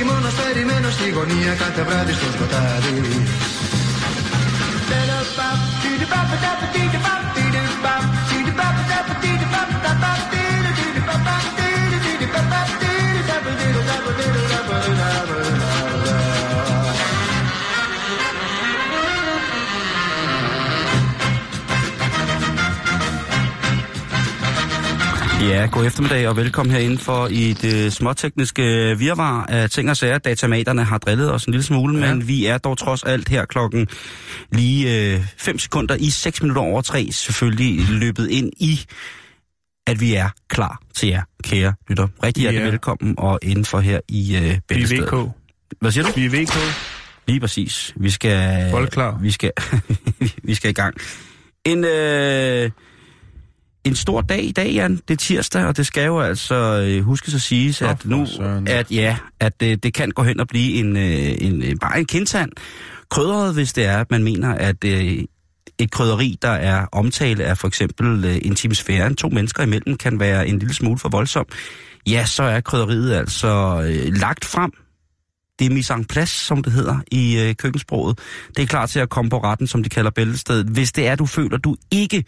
ζήσει μόνο περιμένω στη γωνία κάθε βράδυ στο σκοτάδι Ja, god eftermiddag og velkommen herinde for i det småtekniske virvar af ting og sager. Datamaterne har drillet os en lille smule, ja. men vi er dog trods alt her klokken lige 5 øh, sekunder i 6 minutter over 3 selvfølgelig løbet ind i, at vi er klar til jer, kære lytter. Rigtig hjertelig ja. velkommen og indenfor her i øh, Bæltestedet. Vi er VK. Hvad siger du? Vi er VK. Lige præcis. Vi skal... Voldklar. Vi skal, vi skal i gang. En... Øh, en stor dag i dag, Jan. Det er tirsdag, og det skal jo altså øh, huskes at sige, at nu, at ja, at det, det kan gå hen og blive en, øh, en, en bare en kindtand. Krydret, hvis det er, at man mener, at øh, et krydderi, der er omtale af for eksempel øh, intimsfæren, to mennesker imellem, kan være en lille smule for voldsom. Ja, så er krydderiet altså øh, lagt frem. Det er mise en place, som det hedder i øh, køkkensproget. Det er klar til at komme på retten, som de kalder bæltestedet. Hvis det er, du føler, du ikke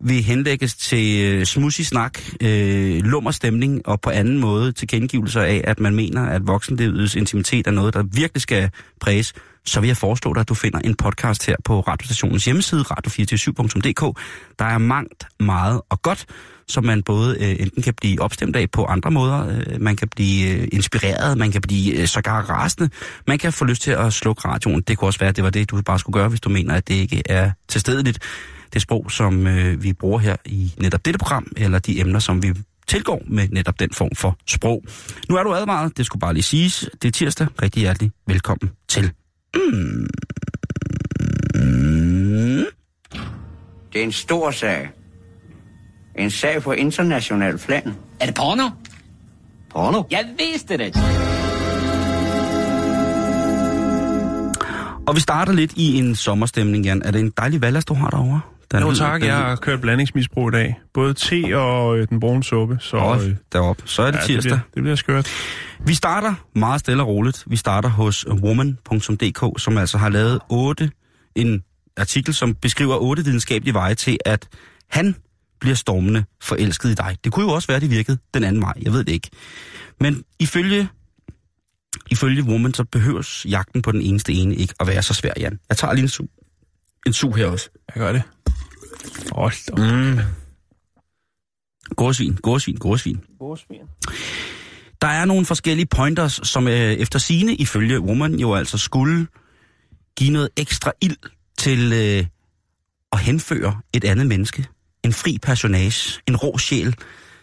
vil henlægges til øh, smussig snak, øh, lummer stemning og på anden måde til kendegivelser af, at man mener, at voksenlivets intimitet er noget, der virkelig skal præges, så vil jeg foreslå dig, at du finder en podcast her på radiostationens hjemmeside, radio247.dk. Der er mangt, meget og godt, som man både øh, enten kan blive opstemt af på andre måder, øh, man kan blive øh, inspireret, man kan blive øh, sågar rasende, man kan få lyst til at slukke radioen. Det kunne også være, at det var det, du bare skulle gøre, hvis du mener, at det ikke er tilstedeligt det sprog, som øh, vi bruger her i netop dette program, eller de emner, som vi tilgår med netop den form for sprog. Nu er du advaret, det skulle bare lige siges. Det er tirsdag. Rigtig hjertelig velkommen til. Mm. Det er en stor sag. En sag på international plan. Er det porno? Porno? Jeg vidste det. Og vi starter lidt i en sommerstemning, Jan. Er det en dejlig valgast, du har derovre? Den jo tak, jeg har kørt blandingsmisbrug i dag. Både te og øh, den brune suppe. Så, oh, derop. Så er det ja, tirsdag. Det bliver, det bliver skørt. Vi starter meget stille og roligt. Vi starter hos woman.dk, som altså har lavet otte, en artikel, som beskriver otte videnskabelige veje til, at han bliver stormende forelsket i dig. Det kunne jo også være, det virkede den anden vej. Jeg ved det ikke. Men ifølge, ifølge Woman, så behøves jagten på den eneste ene ikke at være så svær, Jan. Jeg tager lige en su, en su her også. Jeg gør det. Hold mm. Gåsvin, gåsvin, gåsvin. Gåsvin. Der er nogle forskellige pointers, som øh, efter sine ifølge Woman jo altså skulle give noget ekstra ild til øh, at henføre et andet menneske. En fri personage, en rå sjæl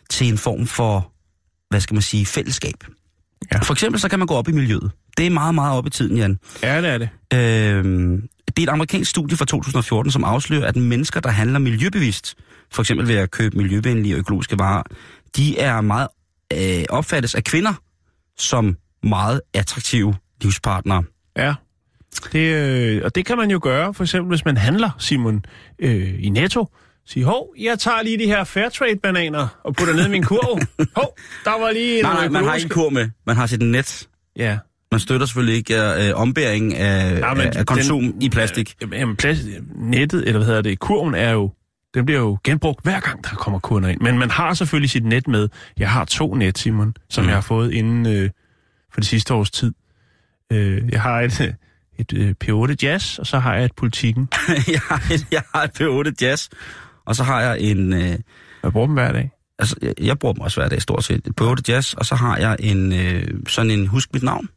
til en form for, hvad skal man sige, fællesskab. Ja. For eksempel så kan man gå op i miljøet. Det er meget, meget op i tiden, Jan. Ja, det er det. Øhm, det er et amerikansk studie fra 2014, som afslører, at mennesker, der handler miljøbevidst, for eksempel ved at købe miljøvenlige og økologiske varer, de er meget øh, opfattes af kvinder som meget attraktive livspartnere. Ja, det, øh, og det kan man jo gøre, for eksempel hvis man handler, Simon, øh, i Netto. Sige, hov, jeg tager lige de her Fairtrade-bananer og putter ned i min kurv. hov, der var lige en Nej, nej, man har ikke en kurv med. Man har sit net. Ja. Man støtter selvfølgelig ikke øh, ombæring af, ja, af, af konsum den, i plastik. Jamen, plastik, nettet, eller hvad hedder det, kurven er jo, den bliver jo genbrugt hver gang, der kommer kunder ind. Men man har selvfølgelig sit net med. Jeg har to net, Simon, som mm. jeg har fået inden øh, for det sidste års tid. Øh, jeg har et, et øh, P8 Jazz, og så har jeg et Politikken. jeg, har et, jeg har et P8 Jazz, og så har jeg en... Øh, jeg bruger dem hver dag. Altså, jeg, jeg bruger dem også hver dag, stort set. Et P8 Jazz, og så har jeg en øh, sådan en Husk Mit Navn.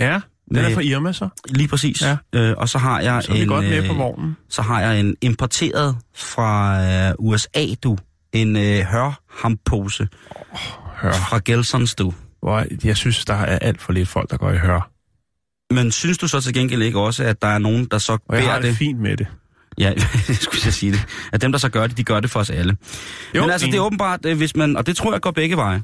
Ja, den er fra Irma så? Lige præcis. Ja. Øh, og så har jeg så en... godt med på øh, vognen. Så har jeg en importeret fra øh, USA, du. En øh, hørhampose. Oh, hør. Fra Gelsons, du. Hvor jeg synes, der er alt for lidt folk, der går i hør. Men synes du så til gengæld ikke også, at der er nogen, der så og jeg har det, det fint med det. Ja, jeg skulle jeg sige det. At dem, der så gør det, de gør det for os alle. Jo, Men altså, det er åbenbart, øh, hvis man... Og det tror jeg går begge veje.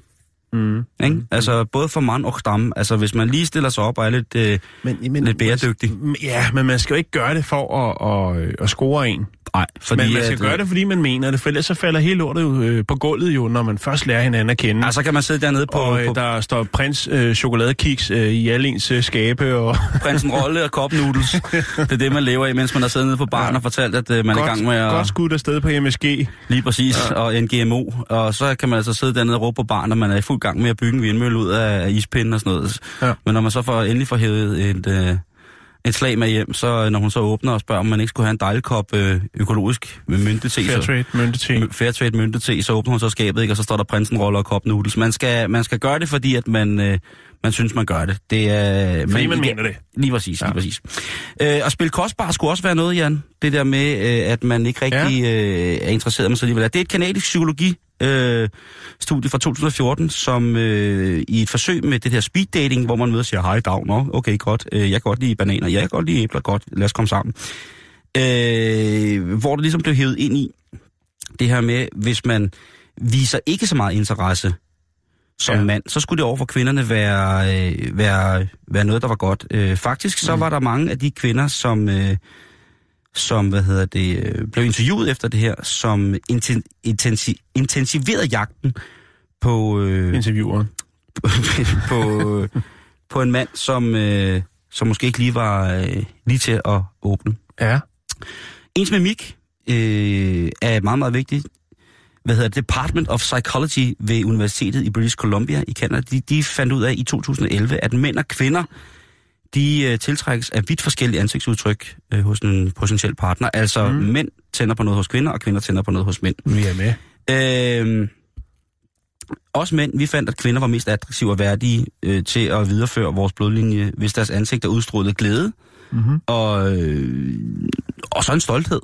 Mm. Ikke? Mm. Altså både for mand og stamme. Altså hvis man lige stiller sig op og er lidt, øh, men, men, lidt bæredygtig. Ja, men man skal jo ikke gøre det for at, at, at score en. Nej, fordi... Men man skal at, gøre det, fordi man mener det, for ellers så falder hele lortet jo, øh, på gulvet jo, når man først lærer hinanden at kende. Ja, så kan man sidde dernede på... Og øh, på... der står prins øh, chokoladekiks øh, i alle ens øh, skabe, og... Prinsen Rolle og Noodles. det er det, man lever i, mens man har siddet nede på baren ja. og fortalt, at øh, man godt, er i gang med at... Godt skudt afsted på MSG. Lige præcis, ja. og NGMO. Og så kan man altså sidde dernede og råbe på baren, når man er i fuld gang med at bygge en vindmølle ud af ispinden og sådan noget. Ja. Men når man så får endelig får hævet et... Øh, et slag med hjem, så når hun så åbner og spørger, om man ikke skulle have en dejlig kop øh, økologisk med myntete. Fairtrade myntete. Fairtrade myntete, så åbner hun så skabet, ikke, og så står der prinsen roller og kop noodles. Man skal, man skal gøre det, fordi at man, øh, man synes, man gør det. det er, fordi man, man mener det. Lige præcis, ja. lige præcis. Øh, at spille kostbar skulle også være noget, Jan. Det der med, øh, at man ikke rigtig ja. øh, er interesseret med sig alligevel. Det er et kanadisk psykologi øh, studie fra 2014, som øh, i et forsøg med det her speed dating, hvor man møder og siger, hej dag, nå, okay, godt, øh, jeg kan godt lide bananer, jeg kan godt lide æbler, godt, lad os komme sammen. Øh, hvor det ligesom blev hævet ind i det her med, hvis man viser ikke så meget interesse som ja. mand, så skulle det over for kvinderne være, øh, være, være noget, der var godt. Øh, faktisk så mm. var der mange af de kvinder, som... Øh, som hvad hedder det, øh, blev interviewet efter det her, som inten, intensi, intensiverede jagten på... Øh, Intervieweren. på, på en mand, som, øh, som måske ikke lige var øh, lige til at åbne. Ja. Ens mimik øh, er meget, meget vigtigt. Hvad hedder det? Department of Psychology ved Universitetet i British Columbia i Canada, de, de fandt ud af i 2011, at mænd og kvinder de øh, tiltrækkes af vidt forskellige ansigtsudtryk øh, hos en potentiel partner. Altså mm. mænd tænder på noget hos kvinder, og kvinder tænder på noget hos mænd. Vi er med. Øh, også mænd, vi fandt, at kvinder var mest attraktive og værdige øh, til at videreføre vores blodlinje, hvis deres ansigter udstrålede glæde mm-hmm. og, øh, og så en stolthed.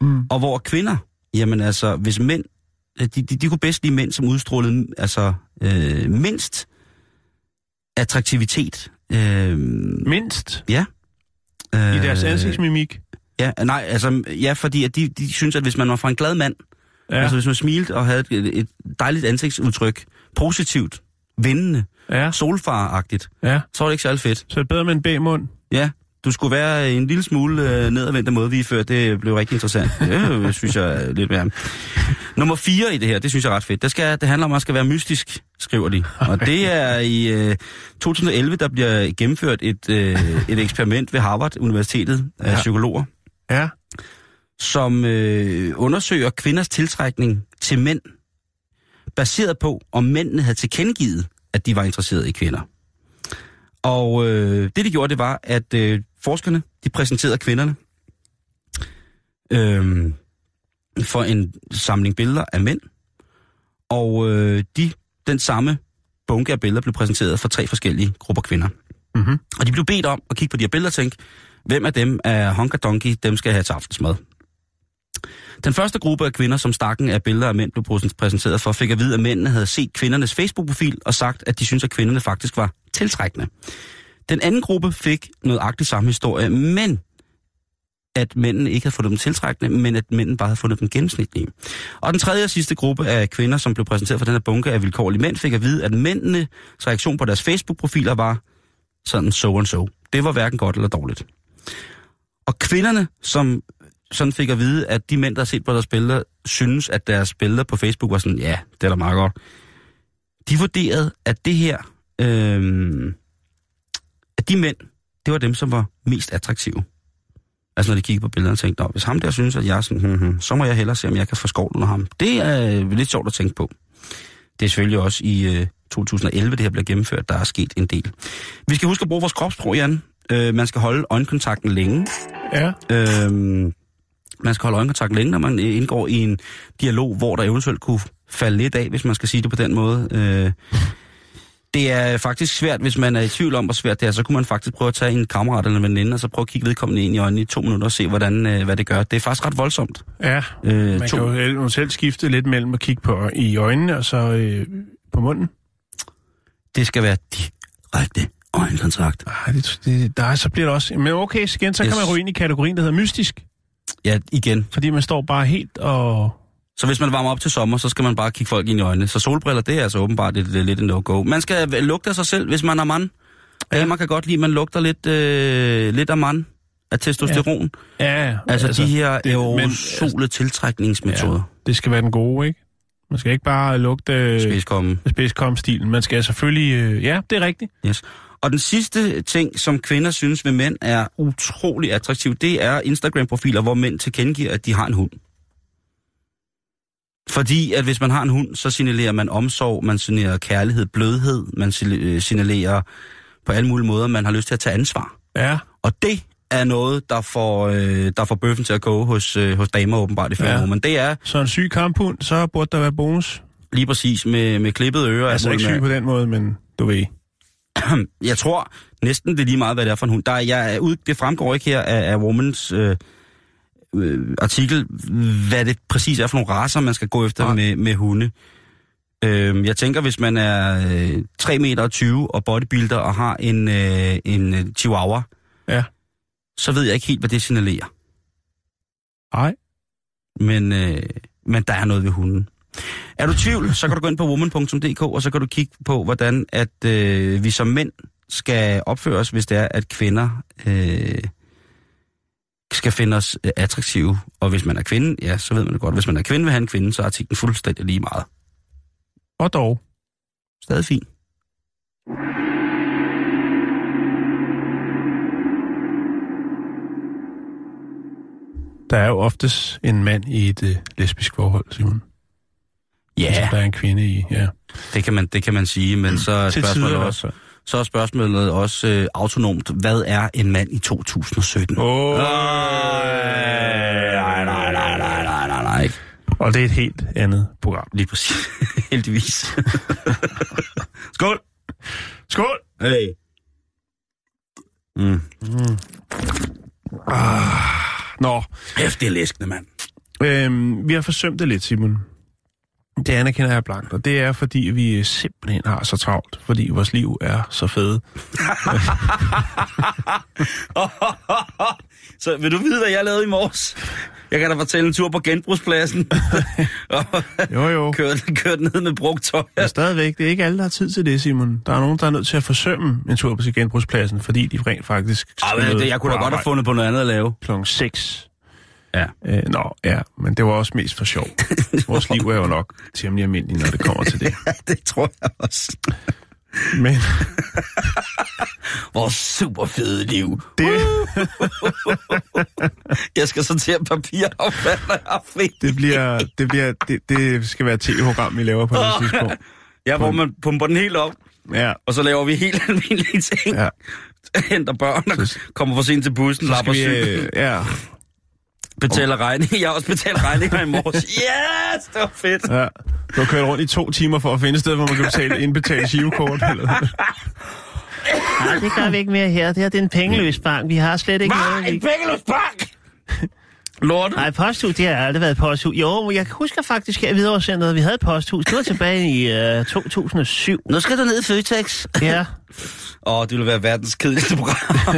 Mm. Og hvor kvinder, jamen altså, hvis mænd, de, de, de kunne bedst lide mænd, som udstrålede altså, øh, mindst attraktivitet Øh, Mindst? Ja. Øh, I deres ansigtsmimik? Ja, nej, altså, ja, fordi at de, de synes, at hvis man var fra en glad mand, ja. altså hvis man smilte og havde et, et dejligt ansigtsudtryk, positivt, vindende, ja. solfaragtigt, ja. så var det ikke særlig fedt. Så er det bedre med en B-mund? Ja, du skulle være en lille smule øh, nedadvendt måde, vi før. Det blev rigtig interessant. Det synes jeg er lidt mere. Nummer 4 i det her, det synes jeg er ret fedt. Det, skal, det handler om, at man skal være mystisk, skriver de. Og det er i øh, 2011, der bliver gennemført et, øh, et eksperiment ved Harvard Universitetet af ja. psykologer. Ja. Som øh, undersøger kvinders tiltrækning til mænd, baseret på, om mændene havde tilkendegivet, at de var interesserede i kvinder. Og øh, det, de gjorde, det var, at øh, forskerne, de præsenterede kvinderne øh, for en samling billeder af mænd. Og øh, de, den samme bunke af billeder blev præsenteret for tre forskellige grupper kvinder. Mm-hmm. Og de blev bedt om at kigge på de her billeder og tænke, hvem af dem er Honka Donkey, dem skal jeg have til aftensmad. Den første gruppe af kvinder, som stakken af billeder af mænd blev præsenteret for, fik at vide, at mændene havde set kvindernes Facebook-profil og sagt, at de synes at kvinderne faktisk var tiltrækkende. Den anden gruppe fik noget agtigt samme historie, men at mændene ikke havde fundet dem tiltrækkende, men at mændene bare havde fundet dem gennemsnitlige. Og den tredje og sidste gruppe af kvinder, som blev præsenteret for den her bunke af vilkårlige mænd, fik at vide, at mændenes reaktion på deres Facebook-profiler var sådan so and so. Det var hverken godt eller dårligt. Og kvinderne, som sådan fik at vide, at de mænd, der har set på deres billeder, synes, at deres billeder på Facebook var sådan, ja, det er da meget godt. De vurderede, at det her, øh, at de mænd, det var dem, som var mest attraktive. Altså når de kiggede på billederne og tænkte, hvis ham der synes, at jeg er sådan, hmm, hmm, så må jeg hellere se, om jeg kan få skål under ham. Det er øh, lidt sjovt at tænke på. Det er selvfølgelig også i øh, 2011, det her bliver gennemført, der er sket en del. Vi skal huske at bruge vores kropsprog, Jan. Øh, man skal holde øjenkontakten længe. Ja. Øh, man skal holde øjenkontakten længe, når man indgår i en dialog, hvor der eventuelt kunne falde lidt af, hvis man skal sige det på den måde. Øh, det er faktisk svært, hvis man er i tvivl om, hvor svært det er, så kunne man faktisk prøve at tage en kammerat eller en veninde, og så prøve at kigge vedkommende ind i øjnene i to minutter og se, hvordan, øh, hvad det gør. Det er faktisk ret voldsomt. Ja, øh, man to... kan jo selv skifte lidt mellem at kigge på i øjnene og så øh, på munden. Det skal være direkte øjenkontakt. Ej, det, det, der, så bliver det også... Men okay, igen, så yes. kan man ryge ind i kategorien, der hedder mystisk. Ja, igen. Fordi man står bare helt og Så hvis man varmer op til sommer, så skal man bare kigge folk ind i øjnene. Så solbriller, det er altså åbenbart lidt, lidt en no-go. Man skal lugte af sig selv, hvis man er mand. Ja. man kan godt lide, at man lugter lidt, øh, lidt af mand af testosteron. Ja, ja altså, altså de her aerosole tiltrækningsmetoder. Ja, det skal være den gode, ikke? Man skal ikke bare lugte spidskomme. spidskomme-stilen. Man skal selvfølgelig... Øh, ja, det er rigtigt. Yes. Og den sidste ting, som kvinder synes ved mænd er utrolig attraktiv, det er Instagram-profiler, hvor mænd tilkendegiver, at de har en hund. Fordi at hvis man har en hund, så signalerer man omsorg, man signalerer kærlighed, blødhed, man øh, signalerer på alle mulige måder, man har lyst til at tage ansvar. Ja. Og det er noget, der får, øh, der får bøffen til at gå hos, øh, hos damer åbenbart i fem ja. Men det er... Så en syg kamphund, så burde der være bonus? Lige præcis, med, med klippet ører. Altså ikke syg på den måde, men du ved. jeg tror næsten det er lige meget, hvad det er for en hund. Der er, jeg er det fremgår ikke her af, af Womans øh, øh, artikel, hvad det præcis er for nogle raser, man skal gå efter med, med hunde. Øh, jeg tænker, hvis man er øh, 3 meter 20 og bodybuilder og har en, øh, en øh, chihuahua, ja. så ved jeg ikke helt, hvad det signalerer. Nej. Men, øh, men der er noget ved hunden. Er du i tvivl, så kan du gå ind på woman.dk, og så kan du kigge på, hvordan at øh, vi som mænd skal opføre os, hvis det er, at kvinder øh, skal finde os øh, attraktive. Og hvis man er kvinde, ja, så ved man det godt. Hvis man er kvinde vil have en kvinde, så er artiklen fuldstændig lige meget. Og dog. Stadig fint. Der er jo oftest en mand i et uh, lesbisk forhold, Simon. Ja. Altså, der er en kvinde i, ja. Det kan man, det kan man sige, men så er spørgsmålet også, så er spørgsmålet også øh, autonomt, hvad er en mand i 2017? Åh, oh. nej, nej, nej, nej, nej, nej, nej, ikke? Og det er et helt andet program. Lige præcis. Heldigvis. Skål! Skål! Hey. Mm. Mm. Ah. Nå. Hæftig læskende, mand. Øhm, vi har forsømt det lidt, Simon. Det anerkender jeg blankt, og det er, fordi vi simpelthen har så travlt, fordi vores liv er så fede. så vil du vide, hvad jeg lavede i morges? Jeg kan da fortælle en tur på genbrugspladsen. jo, jo. Kørt, kørt ned med brugt tøj. Ja, stadigvæk. Det er ikke alle, der har tid til det, Simon. Der er nogen, der er nødt til at forsømme en tur på genbrugspladsen, fordi de rent faktisk... Men det, jeg kunne da godt have fundet på noget andet at lave. Klokken 6 Ja. Øh, nå, ja, men det var også mest for sjov. Vores liv er jo nok temmelig almindeligt, når det kommer til det. ja, det tror jeg også. Men... Vores super fede liv. Det... jeg skal sortere papiraffald, når jeg har fri. Det bliver... Det, bliver, det, det skal være et tv-program, vi laver på det tidspunkt. Ja, hvor man pumper den helt op. Ja. Og så laver vi helt almindelige ting. Ja. Henter børn, der kommer for sent til bussen, lapper vi, øh, Ja, Betaler regning. Jeg har også betalt regninger i morges. Yes, det var fedt. Ja. Du har kørt rundt i to timer for at finde et sted, hvor man kan betale indbetale shivekort. Eller Nej, det gør vi ikke mere her. Det her det er en pengeløs bank. Vi har slet ikke Hvad? noget. En pengeløs bank? Lort. Nej, posthus, det har aldrig været posthus. Jo, jeg husker faktisk her i Hvidovrecenteret, vi havde et posthus. Det var tilbage i uh, 2007. Nu skal du ned i Føtex. Ja. Åh, oh, det ville være verdens kedeligste program.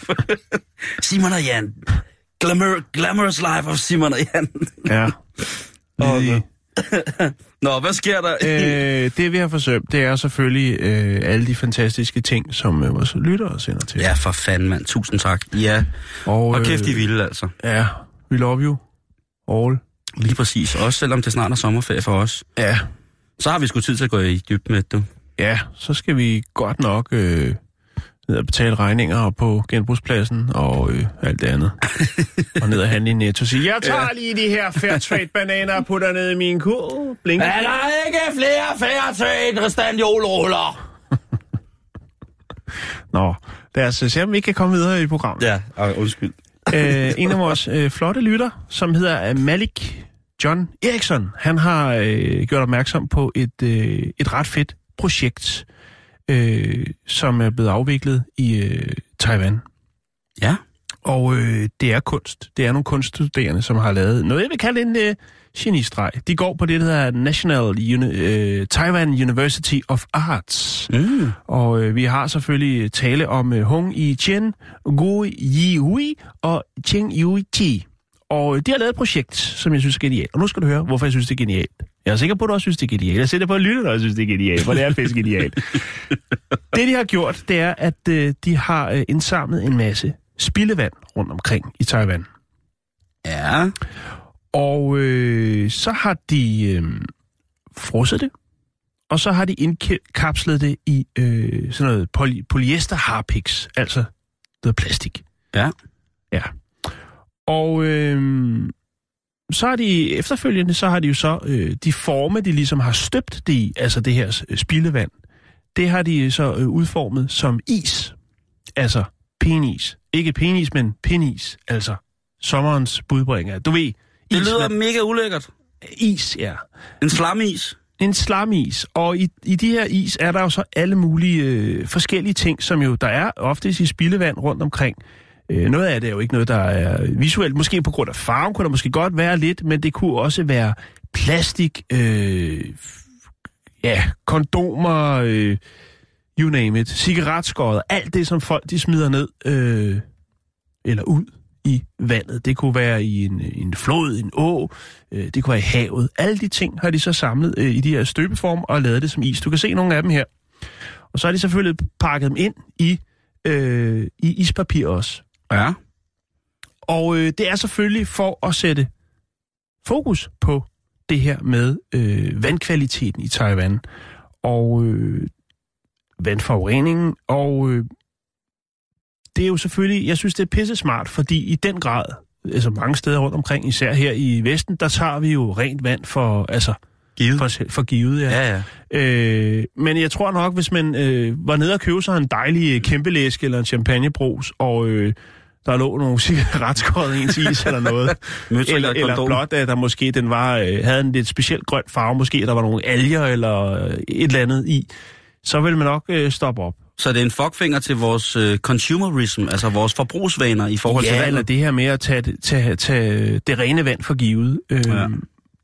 Simon og Jan, Glamour, glamorous life of Simon og Jan. ja. Og, Nå, hvad sker der? øh, det vi har forsømt, det er selvfølgelig øh, alle de fantastiske ting, som øh, vores lyttere sender til. Ja, for fanden, mand. Tusind tak. Ja. Og, og kæft, de vilde, altså. Ja, we love you. All. Lige præcis. Også selvom det snart er sommerferie for os. Ja. Så har vi sgu tid til at gå i dybden med det, Ja, så skal vi godt nok... Øh, ned og betale regninger på genbrugspladsen og øh, alt det andet. og ned og handle i Netto og sige, jeg tager lige de her Fairtrade-bananer og putter ned i min kur. Blink. Er der ikke flere Fairtrade restandiolruller? Nå, lad os se, om vi kan komme videre i programmet. Ja, undskyld. øh, en af vores øh, flotte lytter, som hedder øh, Malik John Eriksson, han har øh, gjort opmærksom på et, øh, et ret fedt projekt, øh, som er blevet afviklet i øh, Taiwan. Ja. Og øh, det er kunst. Det er nogle kunststuderende, som har lavet noget, jeg vil kalde en øh, genistreg. De går på det, der hedder National Uni- øh, Taiwan University of Arts. Mm. Og øh, vi har selvfølgelig tale om øh, Hong Yi Chen, Gu Yi Hui og Cheng Yui Chi. Og de har lavet et projekt, som jeg synes er genialt. Og nu skal du høre, hvorfor jeg synes, det er genialt. Jeg er sikker på, at du også synes, det er genialt. Jeg sætter på at lytte, når jeg synes, det er genialt, for det er faktisk genialt. det, de har gjort, det er, at øh, de har øh, indsamlet en masse spildevand rundt omkring i Taiwan. Ja. Og øh, så har de øh, frosset det, og så har de indkapslet det i øh, sådan noget poly- polyester harpix, altså noget plastik. Ja. Ja. Og øh, så har de efterfølgende, så har de jo så, øh, de forme, de ligesom har støbt det i, altså det her øh, spildevand, det har de så øh, udformet som is. Altså penis. Ikke penis, men penis. Altså sommerens budbringer. Du ved... Det is, lyder mega ulækkert. Is, ja. En slamis. En slamis. Og i, i de her is er der jo så alle mulige øh, forskellige ting, som jo der er oftest i spildevand rundt omkring. Øh, noget af det er jo ikke noget, der er visuelt. Måske på grund af farven kunne der måske godt være lidt, men det kunne også være plastik, øh, ja, kondomer, øh, you name it, cigaretskåret, alt det, som folk de smider ned øh, eller ud i vandet. Det kunne være i en, en flod, en å, øh, det kunne være i havet. Alle de ting har de så samlet øh, i de her støbeform og lavet det som is. Du kan se nogle af dem her. Og så har de selvfølgelig pakket dem ind i, øh, i ispapir også. Ja. Og øh, det er selvfølgelig for at sætte fokus på det her med øh, vandkvaliteten i Taiwan og øh, vandforureningen. Og øh, det er jo selvfølgelig, jeg synes det er pisse smart, fordi i den grad, altså mange steder rundt omkring, især her i Vesten, der tager vi jo rent vand for, altså, Givet. For, for givet, ja. Ja, ja. Øh, men jeg tror nok, hvis man øh, var nede og købte sig en dejlig øh, kæmpelæsk eller en champagnebrus, og øh, der lå nogle cigaretskåret i ens is eller noget. Eller, eller blot, at der måske den var, øh, havde en lidt specielt grøn farve, måske der var nogle alger eller øh, et eller andet i, så vil man nok øh, stoppe op. Så det er en fuckfinger til vores øh, consumerism, altså vores forbrugsvaner i forhold til Ja, vandet. eller det her med at tage, tage, tage det rene vand for givet. Øh, ja.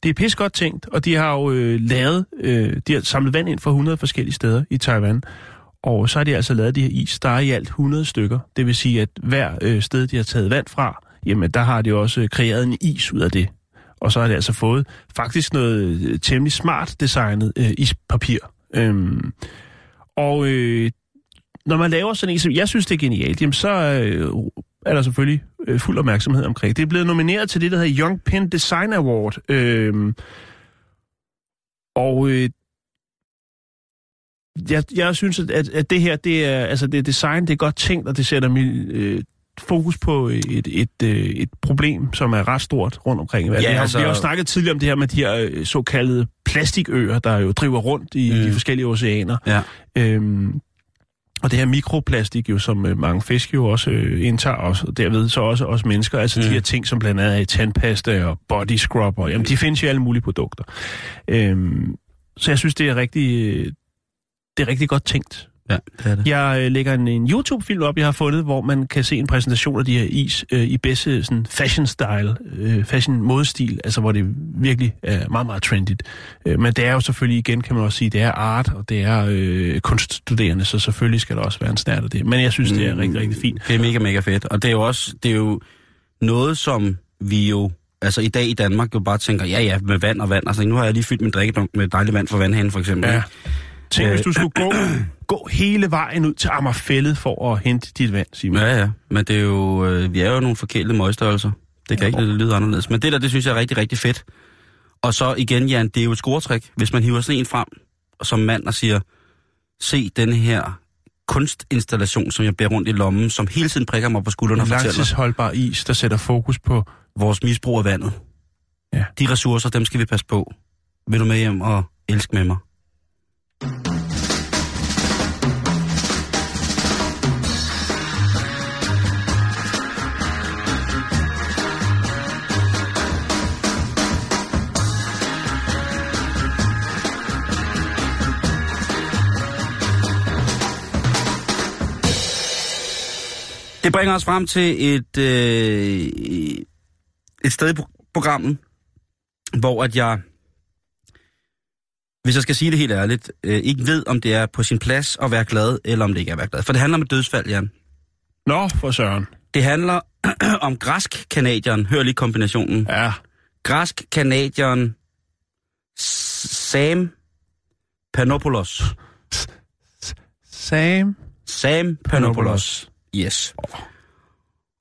Det er pis godt tænkt, og de har jo øh, lavet, øh, de har samlet vand ind fra 100 forskellige steder i Taiwan. Og så har de altså lavet de her is. Der er i alt 100 stykker. Det vil sige, at hver øh, sted, de har taget vand fra, jamen der har de også øh, kreeret en is ud af det. Og så har de altså fået faktisk noget øh, temmelig smart designet øh, ispapir. Øhm, og øh, når man laver sådan en, som jeg synes, det er genialt, jamen så øh, er der selvfølgelig øh, fuld opmærksomhed omkring. Det er blevet nomineret til det, der hedder Young Pen Design Award. Øh, og øh, jeg, jeg synes, at, at, det her, det er, altså det er design, det er godt tænkt, og det sætter mi- øh, fokus på et, et, et, øh, et problem, som er ret stort rundt omkring. i verden. Ja, altså- vi har jo snakket tidligere om det her med de her øh, såkaldte plastikøer, der jo driver rundt i mm. de forskellige oceaner. Ja. Øhm, og det her mikroplastik, jo, som øh, mange fisk jo også øh, indtager, også, og derved så også os mennesker, altså mm. de her ting, som blandt andet er i tandpasta og body scrub, og, jamen de findes i alle mulige produkter. Øhm, så jeg synes, det er rigtig, øh, det er rigtig godt tænkt. Ja, det er det. Jeg øh, lægger en, en YouTube-film op, jeg har fundet, hvor man kan se en præsentation af de her is øh, i bedste sådan, fashion-style, øh, fashion-modestil, altså hvor det virkelig er meget, meget trendigt. Øh, men det er jo selvfølgelig, igen kan man også sige, det er art, og det er øh, kunststuderende, så selvfølgelig skal der også være en snært af det. Men jeg synes, det er rigtig, rigtig fint. Det er mega, mega fedt. Og det er jo også det er jo noget, som vi jo altså i dag i Danmark jo bare tænker, ja ja, med vand og vand. Altså nu har jeg lige fyldt min drikkedunk med dejligt vand fra vandhanen for eksempel. Ja. Tænk, hvis Øh, du skulle gå, gå hele vejen ud til Amagerfællet for at hente dit vand, Simon. Ja, ja. Men det er jo, øh, vi er jo nogle forkælede møgstørrelser. Det kan ikke lyde anderledes. Men det der, det synes jeg er rigtig, rigtig fedt. Og så igen, Jan, det er jo et scoretræk, hvis man hiver sådan en frem som mand og siger, se denne her kunstinstallation, som jeg bærer rundt i lommen, som hele tiden prikker mig på skuldrene En og fortæller langtidsholdbar is, der sætter fokus på vores misbrug af vandet. Ja. De ressourcer, dem skal vi passe på. Vil du med hjem og elske med mig? Det bringer os frem til et, øh, et sted i programmet, hvor at jeg, hvis jeg skal sige det helt ærligt, øh, ikke ved, om det er på sin plads at være glad, eller om det ikke er at være glad. For det handler om et dødsfald, Jan. Nå, for søren. Det handler om græsk-kanadieren. Hør lige kombinationen. Ja. Græsk-kanadieren Sam Panopoulos. Sam. Sam Panopoulos. Yes.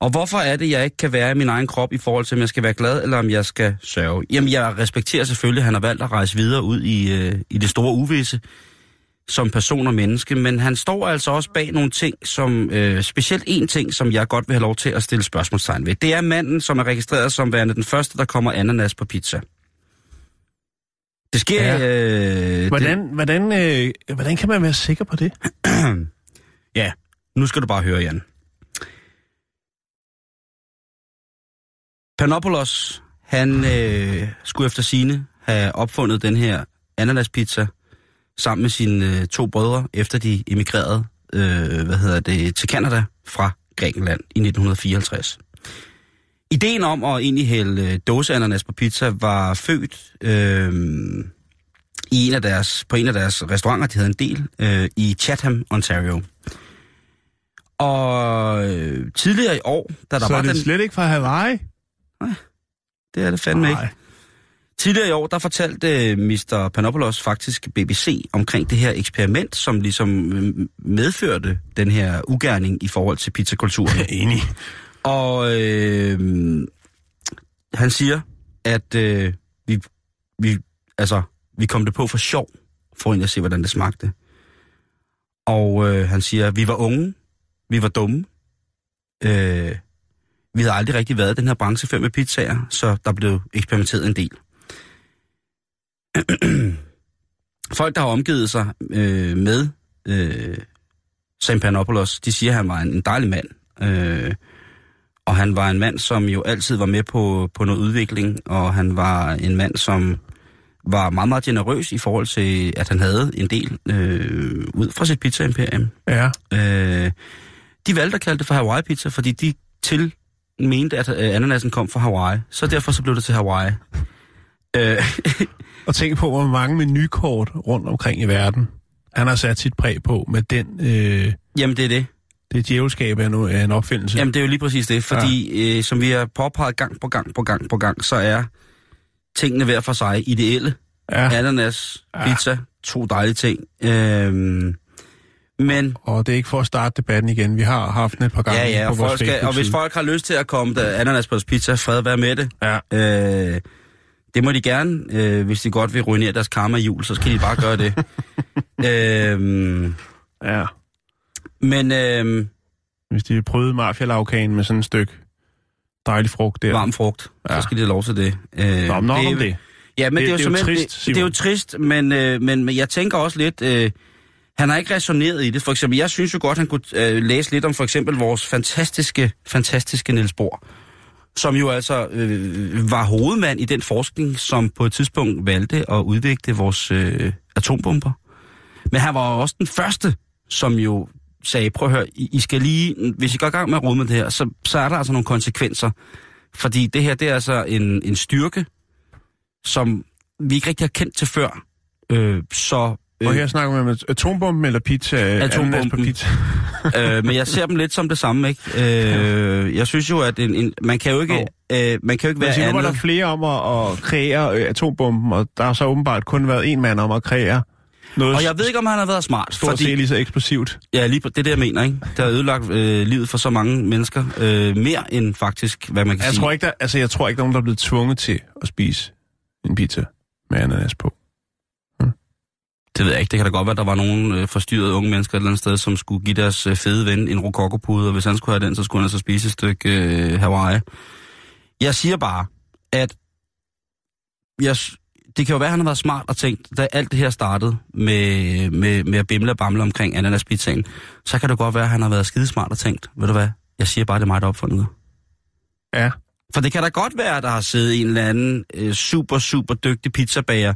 Og hvorfor er det, jeg ikke kan være i min egen krop i forhold til, om jeg skal være glad, eller om jeg skal sørge? Jamen, jeg respekterer selvfølgelig, at han har valgt at rejse videre ud i, øh, i det store uvisse som person og menneske, men han står altså også bag nogle ting, som øh, specielt en ting, som jeg godt vil have lov til at stille spørgsmålstegn ved. Det er manden, som er registreret som værende den første, der kommer ananas på pizza. Det sker... Ja. Øh, Hvordan, hvordan, øh, hvordan kan man være sikker på det? det, ja, nu skal du bare høre, Jan. Panopoulos, han øh, skulle efter sine have opfundet den her ananaspizza sammen med sine øh, to brødre, efter de emigrerede øh, hvad hedder det, til Kanada fra Grækenland i 1954. Ideen om at egentlig hælde øh, dåseananas på pizza var født øh, i en af deres, på en af deres restauranter, de havde en del, øh, i Chatham, Ontario. Og øh, tidligere i år, da der Så var er det den... slet ikke fra Hawaii? Det er det fandme ikke. Nej. Tidligere i år, der fortalte øh, Mr. Panopoulos faktisk BBC omkring det her eksperiment, som ligesom øh, medførte den her ugerning i forhold til pizzakulturen. Jeg er enig. Og øh, han siger, at øh, vi, vi, altså, vi kom det på for sjov, for egentlig at se, hvordan det smagte. Og øh, han siger, vi var unge, vi var dumme, øh, vi havde aldrig rigtig været i den her branche før med pizzaer, så der blev eksperimenteret en del. Folk, der har omgivet sig øh, med øh, Sam Panopoulos, de siger, at han var en, en dejlig mand. Øh, og han var en mand, som jo altid var med på, på noget udvikling, og han var en mand, som var meget, meget generøs i forhold til, at han havde en del øh, ud fra sit pizza-imperium. Ja. Øh, de valgte at kalde det for Hawaii-pizza, fordi de til mente, at øh, ananasen kom fra Hawaii. Så derfor så blev det til Hawaii. Øh, Og tænk på, hvor mange menukort rundt omkring i verden, han har sat sit præg på med den... Øh, jamen, det er det. det djævelskab er, nu, er en opfindelse. Jamen, det er jo lige præcis det, fordi ja. øh, som vi har påpeget gang på gang på gang på gang, så er tingene hver for sig ideelle. ja. Ananas, pizza, to dejlige ting. Øh, men Og det er ikke for at starte debatten igen. Vi har haft den et par gange ja, ja, på og, vores skal, og hvis folk har lyst til at komme der ananas på pizza, fred være med det. Ja. Øh, det må de gerne, øh, hvis de godt vil ruinere deres karma jul, så skal de bare gøre det. øh, ja. men øh, Hvis de prøvede mafialaukagen med sådan et stykke dejlig frugt der. varm frugt, ja. så skal de have lov til det. Øh, Nå, men nok om det. Ja, men det, Det- det, er jo det er jo trist, det, det er jo trist, men, øh, men, men jeg tænker også lidt, øh, han har ikke resoneret i det. For eksempel, jeg synes jo godt, han kunne øh, læse lidt om for eksempel vores fantastiske, fantastiske Niels Bohr, som jo altså øh, var hovedmand i den forskning, som på et tidspunkt valgte at udvikle vores øh, atombomber. Men han var også den første, som jo sagde, prøv at høre, I, I skal lige, hvis I går i gang med at rode med det her, så, så er der altså nogle konsekvenser. Fordi det her, det er altså en, en styrke, som vi ikke rigtig har kendt til før. Øh, så, og øh, her snakker man om atombomben eller pizza. Atombomben. på pizza. øh, men jeg ser dem lidt som det samme, ikke? Øh, jeg synes jo, at en, en, man kan jo ikke, øh, man kan jo ikke være sige, nu var der andet. flere om at, at kreere øh, atombomben, og der har så åbenbart kun været en mand om at kreere noget Og jeg ved ikke, om han har været smart, stort fordi... set lige så eksplosivt. Ja, lige på, det er det, jeg mener, ikke? Det har ødelagt øh, livet for så mange mennesker. Øh, mere end faktisk, hvad man kan Jeg sige. tror, ikke, der, altså, jeg tror ikke, der er nogen, der er blevet tvunget til at spise en pizza med ananas på. Det ved jeg ikke. Det kan da godt være, at der var nogle øh, forstyrrede unge mennesker et eller andet sted, som skulle give deres øh, fede ven en rokokopude, og hvis han skulle have den, så skulle han altså spise et stykke øh, Hawaii. Jeg siger bare, at jeg, det kan jo være, at han har været smart og tænkt, da alt det her startede med, med, med at bimle og bamle omkring ananaspizzaen, så kan det godt være, at han har været skidesmart og tænkt, ved du hvad, jeg siger bare, det er mig, der opfundet det. Ja. For det kan da godt være, at der har siddet en eller anden øh, super, super dygtig pizzabager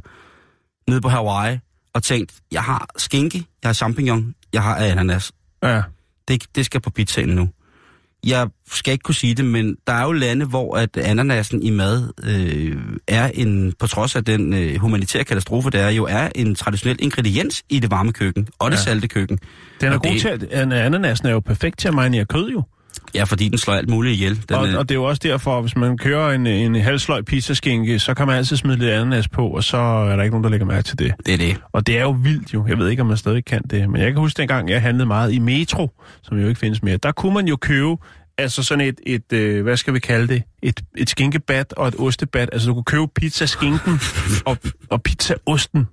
nede på Hawaii og tænkt, jeg har skinke, jeg har champignon, jeg har ananas. Ja. Det, det skal på pizzaen nu. Jeg skal ikke kunne sige det, men der er jo lande, hvor at ananasen i mad øh, er en, på trods af den øh, humanitære katastrofe, der er, jo er en traditionel ingrediens i det varme køkken og det Ja. salte køkken. Den er Og god det- til at, an- ananasen er jo perfekt til at marinere kød jo. Ja, fordi den slår alt muligt ihjel. Den, Og, øh, og det er jo også derfor, hvis man kører en, en halvsløj pizzaskinke, så kan man altid smide lidt ananas på, og så er der ikke nogen, der lægger mærke til det. det er det. Og det er jo vildt jo. Jeg ved ikke, om man stadig kan det. Men jeg kan huske dengang, jeg handlede meget i Metro, som jo ikke findes mere. Der kunne man jo købe altså sådan et, et øh, hvad skal vi kalde det, et, et skinkebat og et ostebat. Altså du kunne købe pizzaskinken og, og pizzaosten.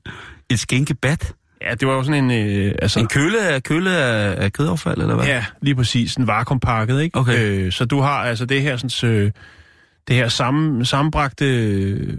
Et skænkebat? Ja, det var jo sådan en... Øh, altså, En køle af, køle af, af kødaffald, eller hvad? Ja, lige præcis. En vakuumpakket, ikke? Okay. Øh, så du har altså det her sådan, øh, det her sammen, sammenbragte øh,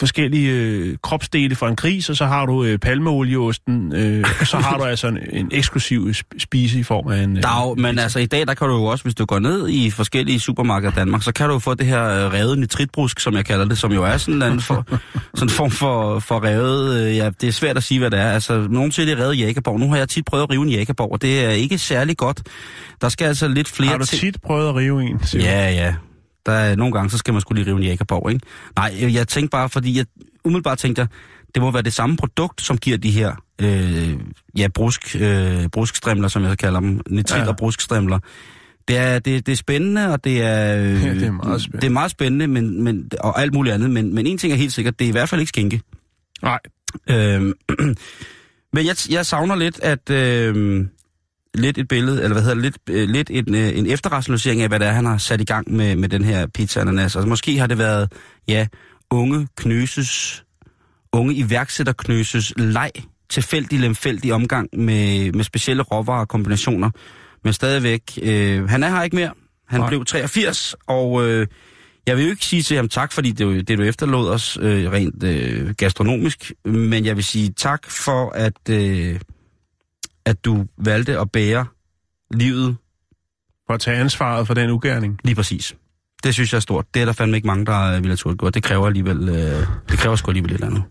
forskellige øh, kropsdele fra en gris, og så har du øh, palmeolieosten, øh, og så har du altså en, en eksklusiv sp- spise i form af en... Øh, jo, men altså i dag, der kan du jo også, hvis du går ned i forskellige supermarkeder i Danmark, så kan du jo få det her øh, revet nitritbrusk, som jeg kalder det, som jo er sådan en anden for, sådan form for, for revet, øh, ja, det er svært at sige, hvad det er. Altså, nogen siger, det er revet jækkerborg. Nu har jeg tit prøvet at rive en jækkerborg, og det er ikke særlig godt. Der skal altså lidt flere har du tit prøvet at rive en? siger? Ja, ja. Der er, nogle gange, så skal man skulle lige rive en jækkerborg, ikke? Nej, jeg, tænkte bare, fordi jeg umiddelbart tænkte, jeg, det må være det samme produkt, som giver de her øh, ja, brusk, øh, bruskstrimler, som jeg kalder dem. Nitrit ja. og bruskstrimler. Det er, det, det er spændende, og det er... Øh, Ja, det er meget spændende. Det er meget spændende, men, men, og alt muligt andet. Men, men en ting er helt sikkert, det er i hvert fald ikke skinke. Nej. Øh, men jeg, jeg savner lidt, at... Øh, lidt et billede, eller hvad hedder lidt, øh, lidt en, øh, en efterrationalisering af, hvad det er, han har sat i gang med, med den her pizza ananas. Altså, måske har det været, ja, unge knøses, unge iværksætter knøses leg, tilfældig, lemfældig omgang med, med specielle råvarer og kombinationer. Men stadigvæk, øh, han er her ikke mere. Han Nej. blev 83, og øh, jeg vil jo ikke sige til ham tak, fordi det, jo- det du efterlod os øh, rent øh, gastronomisk, men jeg vil sige tak for, at, øh, at du valgte at bære livet For at tage ansvaret for den ugærning. lige præcis. Det synes jeg er stort. Det er der fandme ikke mange, der øh, ville have turde gå. Det kræver alligevel, øh, det kræver sgu alligevel et eller andet.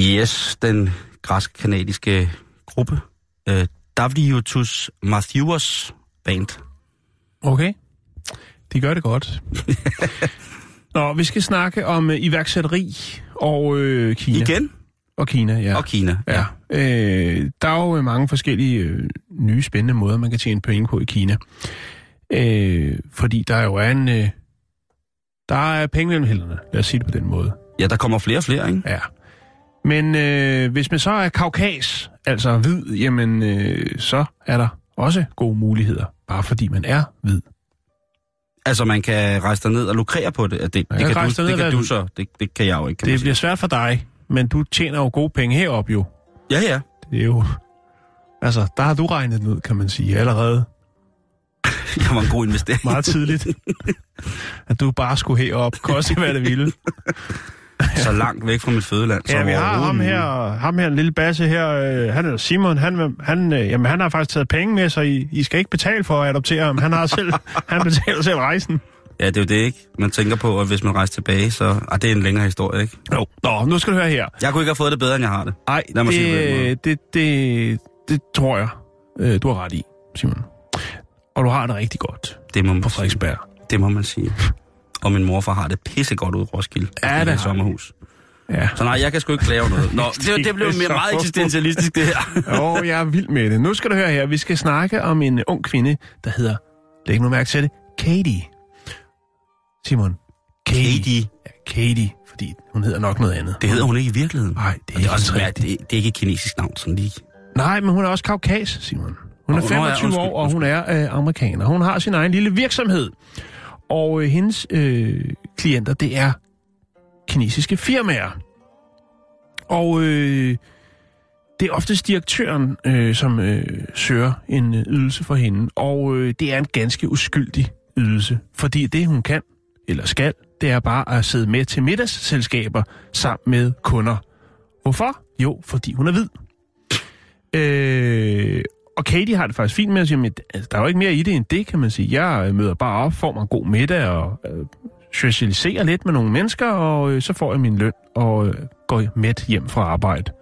Yes, den græsk-kanadiske gruppe. Øh, Davdiutus Matthews Band. Okay. De gør det godt. Nå, vi skal snakke om øh, iværksætteri og øh, Kina. Igen? Og Kina, ja. Og Kina. Ja. Øh, der er jo mange forskellige øh, nye spændende måder, man kan tjene penge på i Kina. Øh, fordi der jo er en... Øh, der er penge mellem hænderne, lad os sige det på den måde. Ja, der kommer flere og flere, ikke? Ja. Men øh, hvis man så er kaukas, altså hvid, jamen øh, så er der også gode muligheder, bare fordi man er hvid. Altså, man kan rejse derned og lukrere på det. Det, det, kan kan, du, det kan du så. Det, det kan jeg jo ikke, kan Det bliver svært for dig, men du tjener jo gode penge herop jo. Ja, ja. Det er jo... Altså, der har du regnet den ud, kan man sige, allerede Det var en god investering. meget tidligt. at du bare skulle herop, koste hvad det ville. så langt væk fra mit fødeland. Ja, vi har ham her, ham her, en lille basse her, øh, han er Simon, han, han, øh, jamen, han har faktisk taget penge med, så I, I skal ikke betale for at adoptere ham. Han har selv, han betaler selv rejsen. Ja, det er jo det, ikke? Man tænker på, at hvis man rejser tilbage, så... Ah, det er en længere historie, ikke? Jo. Nå, nu skal du høre her. Jeg kunne ikke have fået det bedre, end jeg har det. Nej, mig sige det det, det, det, det tror jeg, øh, du har ret i, Simon. Og du har det rigtig godt Det må man, på sige. Frederiksberg. Det må man sige. Og min morfar har det pissegodt ude i Roskilde. Ja, det har sommerhus. Ja. Så nej, jeg kan sgu ikke over noget. Nå, det, det blev mere meget eksistentialistisk, det her. Åh, jeg er vild med det. Nu skal du høre her. Vi skal snakke om en ung kvinde, der hedder, læg nu mærke til det, Katie. Simon. Katie. Ja, Katie, fordi hun hedder nok noget andet. Det hedder hun ikke i virkeligheden. Nej, det er, Og det er, også ikke svært. Det, det er ikke et kinesisk navn, sådan lige. Nej, men hun er også kaukas, Simon. Hun er Nå, nå, ja, 25 undskyld, år, og hun er øh, amerikaner. Hun har sin egen lille virksomhed. Og øh, hendes øh, klienter, det er kinesiske firmaer. Og øh, det er oftest direktøren, øh, som øh, søger en øh, ydelse for hende. Og øh, det er en ganske uskyldig ydelse. Fordi det, hun kan, eller skal, det er bare at sidde med til middagsselskaber sammen med kunder. Hvorfor? Jo, fordi hun er hvid. Øh, og Katie har det faktisk fint med at sige, at altså, der er jo ikke mere i det end det, kan man sige. Jeg øh, møder bare op, får mig en god middag og øh, socialiserer lidt med nogle mennesker, og øh, så får jeg min løn og øh, går mæt hjem fra arbejde.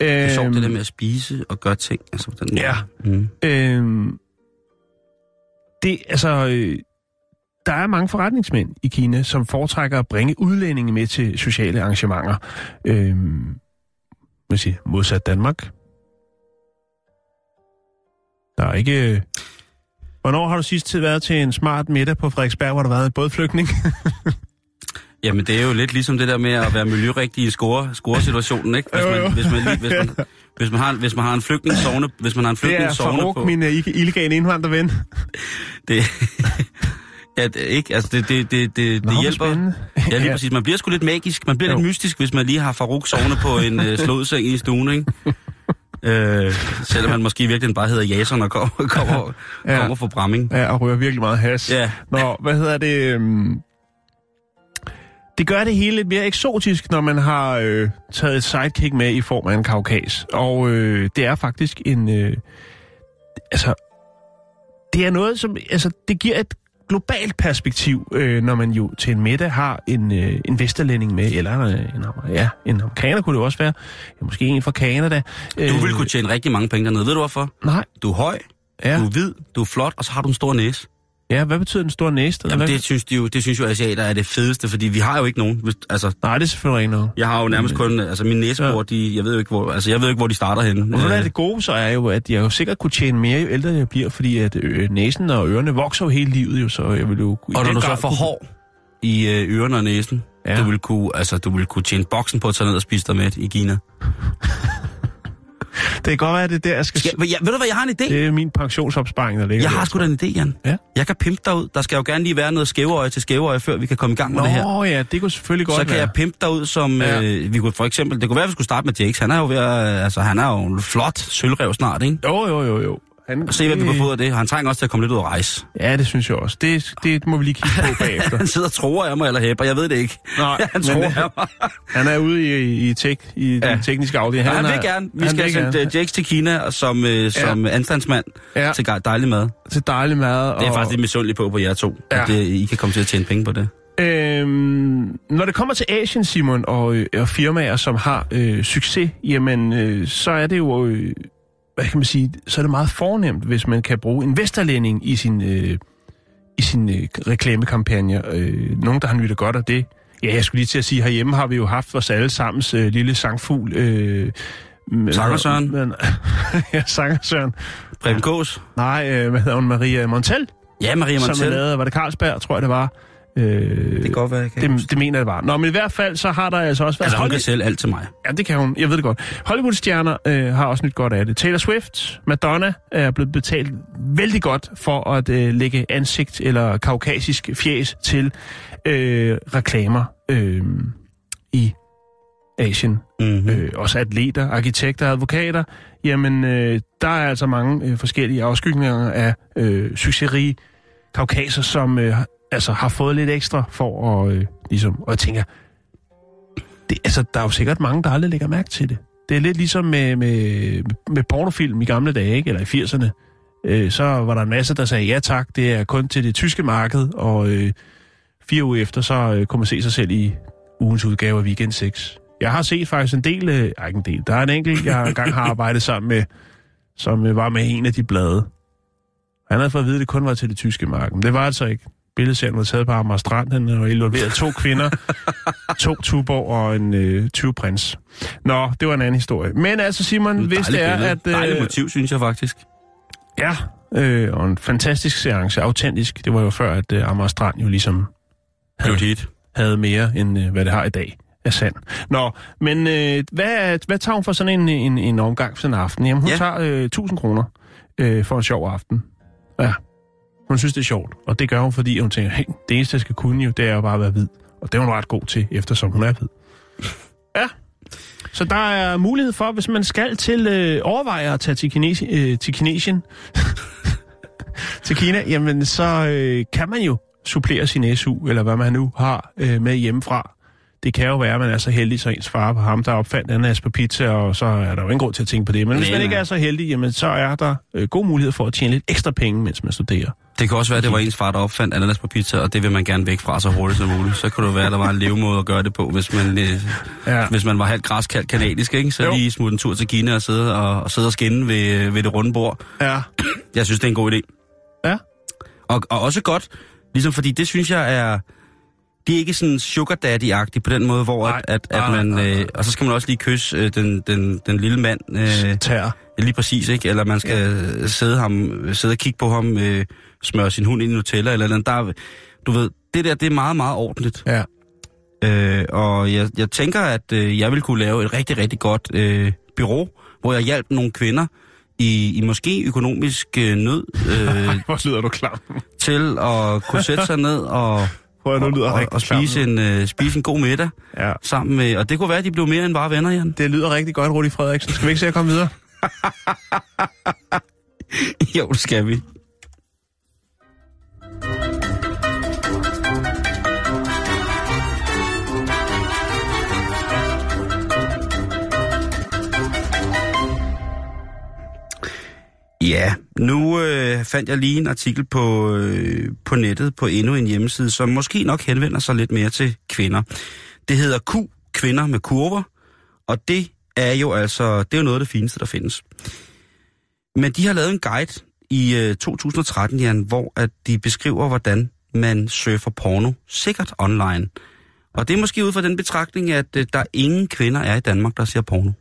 Det er sjovt, Øhm, det der med at spise og gøre ting. Altså, den. Ja. Mm. Øhm, det, altså, øh, der er mange forretningsmænd i Kina, som foretrækker at bringe udlændinge med til sociale arrangementer. Øh, hvad siger, modsat Danmark. Der er ikke... øh, Hvornår har du sidst tid været til en smart middag på Frederiksberg, hvor der har været en bådflygtning? Jamen, det er jo lidt ligesom det der med at være miljørigtig i score, score-situationen, ikke? Hvis Jo, man, jo. hvis man, lige- hvis man, hvis man, har, hvis man har en flygtningszone, hvis man har en det er Farouk, på... min uh, illegale indvandrerven. Det, ja, det, ikke, altså det, det, det, det, Nå, det hjælper. spændende. Ja, lige Ja. præcis. Man bliver sgu lidt magisk. Man bliver Jo. lidt mystisk, hvis man lige har Farouk sovende på en øh, slåseng i stuen, ikke? Øh, selvom han måske virkelig bare hedder Jason og kommer, kommer, Ja. kommer fra Bramming. Ja, og rører virkelig meget has. Ja. Nå, hvad hedder det? øhm, Det gør det hele lidt mere eksotisk, når man har øh, taget et sidekick med i form af en kaukas. Og øh, det er faktisk en... Øh, altså, det er noget, som... Altså, det giver et globalt perspektiv, øh, når man jo til en middag har en, øh, en vesterlænding med, eller en, en, ja, en amerikaner kunne det også være, ja, måske en fra Canada. Øh, Du vil kunne tjene rigtig mange penge dernede. Ved du hvorfor? Nej, Du er høj, ja. du er hvid, du er flot, og så har du en stor næse. Ja, hvad betyder den store næste? Jamen, Hvad- det synes, de jo, det synes jo asiater er det fedeste, fordi vi har jo ikke nogen. Altså, Nej, det er selvfølgelig ikke noget. jeg har jo nærmest kun, altså min næsebor, Ja. de, jeg ved jo ikke, hvor, altså jeg ved ikke, hvor de starter henne. Og noget af det gode så er jo, at jeg jo sikkert kunne tjene mere, jo ældre jeg bliver, fordi at øh, næsen og ørerne vokser jo hele livet jo, så jeg vil jo... Og når du så får hår i øh, ørerne og næsen, ja. du, vil kunne, altså, du vil kunne tjene boksen på at tage ned og spise dig med i Kina. Det kan godt være, det er der, jeg skal... Men ja, ved du hvad, jeg har en idé. Det er min pensionsopsparing, der ligger Jeg der. har sgu da en idé, Jan. Ja. Jeg kan pimpe dig ud. Der skal jo gerne lige være noget skæveøje til skæveøje, før vi kan komme i gang med det her. Nå ja, det kunne selvfølgelig godt Så kan være. jeg pimpe dig ud som, ja. øh, vi kunne for eksempel, det kunne være, at vi skulle starte med Jakes. Han er jo ved at, altså han er jo en flot sølvrev snart, ikke? Jo, jo, jo, jo. Han, Og se, hvad vi kunne få af det. Han trænger også til at komme lidt ud og rejse. Ja, det synes jeg også. Det, det må vi lige kigge på bagefter. Han sidder og tror af mig eller hæpper, jeg ved det ikke. Nej, han tror øh, af mig. Han er ude i, i, tech, i ja. Ja. den tekniske afdeling. Han, han vil er- gerne. Vi han skal sende gerne. øh, Jakes til Kina som, øh, som anstandsmand Ja. til dejlig mad. til dejlig mad. Det er og, faktisk lidt misundelig på på jer to, Ja. ja. at det, I kan komme til at tjene penge på det. Øhm, når det kommer til Asien, Simon, og, øh, og firmaer, som har øh, succes, jamen, øh, så er det jo, øh, hvad kan man sige, så er det meget fornemt, hvis man kan bruge en vesterlænding i sin, øh, i sin øh, reklamekampagne. Øh, nogen, der har nyttet godt af det. Ja, jeg skulle lige til at sige, herhjemme har vi jo haft vores allesammens øh, lille sangfugl. Øh, Sangersøren? Men, ja, Sangersøren. Preben Kås? Nej, øh, hvad hedder hun? Maria Montel, Ja, Maria som Montel. lavet, var det Carlsberg, tror jeg det var. Øh, Det kan godt være, jeg kan. det, det mener jeg var. Nå, men i hvert fald, så har der altså også været... Altså, hun kan sælge alt til mig. Ja, det kan hun. Jeg ved det godt. Hollywood-stjerner øh, har også nyt godt af det. Taylor Swift, Madonna er blevet betalt vældig godt for at øh, lægge ansigt eller kaukasisk fjes til øh, reklamer øh, i Asien. Mm-hmm. Øh, også atleter, arkitekter, advokater. Jamen, øh, der er altså mange øh, forskellige afskygninger af øh, succesrige kaukaser, som øh, altså har fået lidt ekstra for at øh, ligesom, og jeg tænker, det, altså, der er jo sikkert mange, der aldrig lægger mærke til det. Det er lidt ligesom med, med, med pornofilm i gamle dage, ikke? eller i 80'erne. Øh, så var der en masse, der sagde, ja tak, det er kun til det tyske marked, og øh, fire uger efter, så øh, kunne man se sig selv i ugens udgave af Weekend 6. Jeg har set faktisk en del, øh, ej, ikke en del, der er en enkelt, jeg engang har arbejdet sammen med, som øh, var med i en af de blade. Han havde fået at vide, at det kun var til det tyske marked, men det var altså ikke. Billedserien var taget på Amager Strand, han var involveret to kvinder, to tuborg og en øh, 20 prins. Nå, det var en anden historie. Men altså Simon, hvis det er, at... Øh... Dejligt motiv, synes jeg faktisk. ja, øh, og en fantastisk seance, autentisk. Det var jo før, at øh, Amager Strand jo ligesom Blev hit. havde mere, end øh, hvad det har i dag er sand. Nå, men øh, hvad, hvad tager hun for sådan en, en, en omgang for sådan en aften? Jamen, hun. Ja. tager øh, 1000 kroner øh, for en sjov aften. Ja, hun synes, det er sjovt. Og det gør hun, fordi hun tænker, hey, det eneste, jeg skal kunne jo, det er jo bare at være hvid. Og det er hun ret god til, eftersom hun er hvid. Ja, så der er mulighed for, hvis man skal til øh, overveje at tage til, Kinesi, øh, til Kinesien, til Kina, jamen så øh, kan man jo supplere sin SU, eller hvad man nu har øh, med hjemmefra. Det kan jo være, at man er så heldig, så ens far på ham, der opfandt ananas på pizza, og så er der jo ingen grund til at tænke på det. Men hvis man ikke er så heldig, jamen så er der øh, god mulighed for at tjene lidt ekstra penge, mens man studerer. Det kan også være, at det var ens far, der opfandt ananas på pizza, og det vil man gerne væk fra så hurtigt som muligt. Så kunne det være, at der var en levemåde at gøre det på, hvis man, øh, Ja. hvis man var halvt græskaldt kanadisk, ikke? Så Jo. lige smutte en tur til Kina og sidde og, og, sidde og skinne ved, ved det runde bord. Ja. Jeg synes, det er en god idé. Ja. Og, og også godt, ligesom fordi det synes jeg er... Det er ikke sådan sugar daddy-agtigt på den måde, hvor Nej, at, at, at nej, man... nej, nej. Øh, og så skal man også lige kysse øh, den, den, den lille mand. Øh, Tær. lige præcis, ikke? Eller man skal ja. sidde, ham, sidde og kigge på ham, øh, smøre sin hund ind i Nutella eller noget. Der, er- du ved, det der, det er meget, meget ordentligt. Ja. Øh, og jeg, jeg tænker, at øh, jeg vil kunne lave et rigtig, rigtig godt øh, bureau, hvor jeg hjalp nogle kvinder i, i måske økonomisk øh, nød øh, Hvor lyder du klam. til at kunne sætte sig ned og, Prøv at nu lyder og, rigtig og spise, en, øh, spise en god middag Ja. sammen med... Og det kunne være, at de blev mere end bare venner, Jan. Det lyder rigtig godt, Rudi Frederiksen. Skal vi ikke se at komme videre? jo, det skal vi. Ja, nu øh, fandt jeg lige en artikel på, øh, på nettet på endnu en hjemmeside, som måske nok henvender sig lidt mere til kvinder. Det hedder Q, kvinder med kurver, og det er jo altså det er jo noget af det fineste, der findes. Men de har lavet en guide i øh, 2013, Jan, hvor at de beskriver, hvordan man surfer porno sikkert online. Og det er måske ud fra den betragtning, at øh, der ingen kvinder er i Danmark, der ser porno.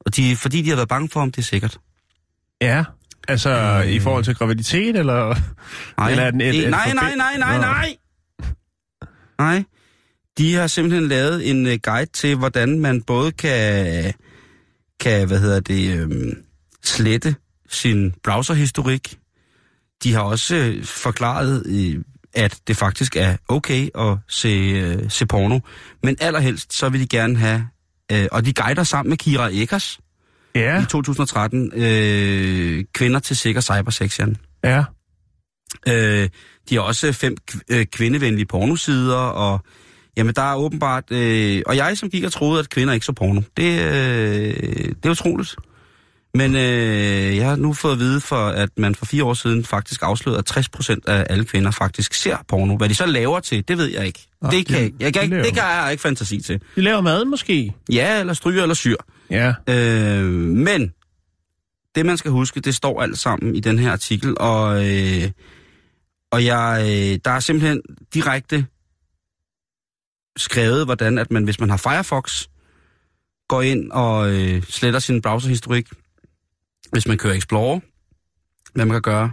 Og de, fordi de har været bange for, om det er sikkert. Ja. Altså, øh... i forhold til graviditet, eller... Nej, Eller er den et- et nej, nej, nej, nej, nej. Nej. De har simpelthen lavet en uh, guide til, hvordan man både kan, kan hvad hedder det, øhm, slette sin browserhistorik. De har også øh, forklaret, øh, at det faktisk er okay at se, øh, se porno. Men allerhelst, så vil de gerne have, øh, og de guider sammen med Kira Eggers Ja, i 2013, øh, kvinder til sikker cybersex, Jan. ja. Øh, de har også fem øh, kvindevenlige pornosider, og jamen der er åbenbart... Øh, og jeg som gik og troede, at kvinder ikke så porno. Det, øh, det er utroligt. Men øh, jeg har nu fået at vide, for, at man for fire år siden faktisk afslørede, at 60 procent af alle kvinder faktisk ser porno. Hvad de så laver til, det ved jeg ikke. Nå, det, kan, de- jeg, jeg kan de ikke, laver- det kan jeg ikke fantasi til. De laver mad, måske. Ja, eller stryger eller syr. Ja. Øh, men det man skal huske, det står alt sammen i den her artikel, og, øh, og jeg, øh, der er simpelthen direkte skrevet, hvordan at man, hvis man har Firefox, går ind og øh, sletter sin browserhistorik. Hvis man kører Explorer, hvad man kan gøre.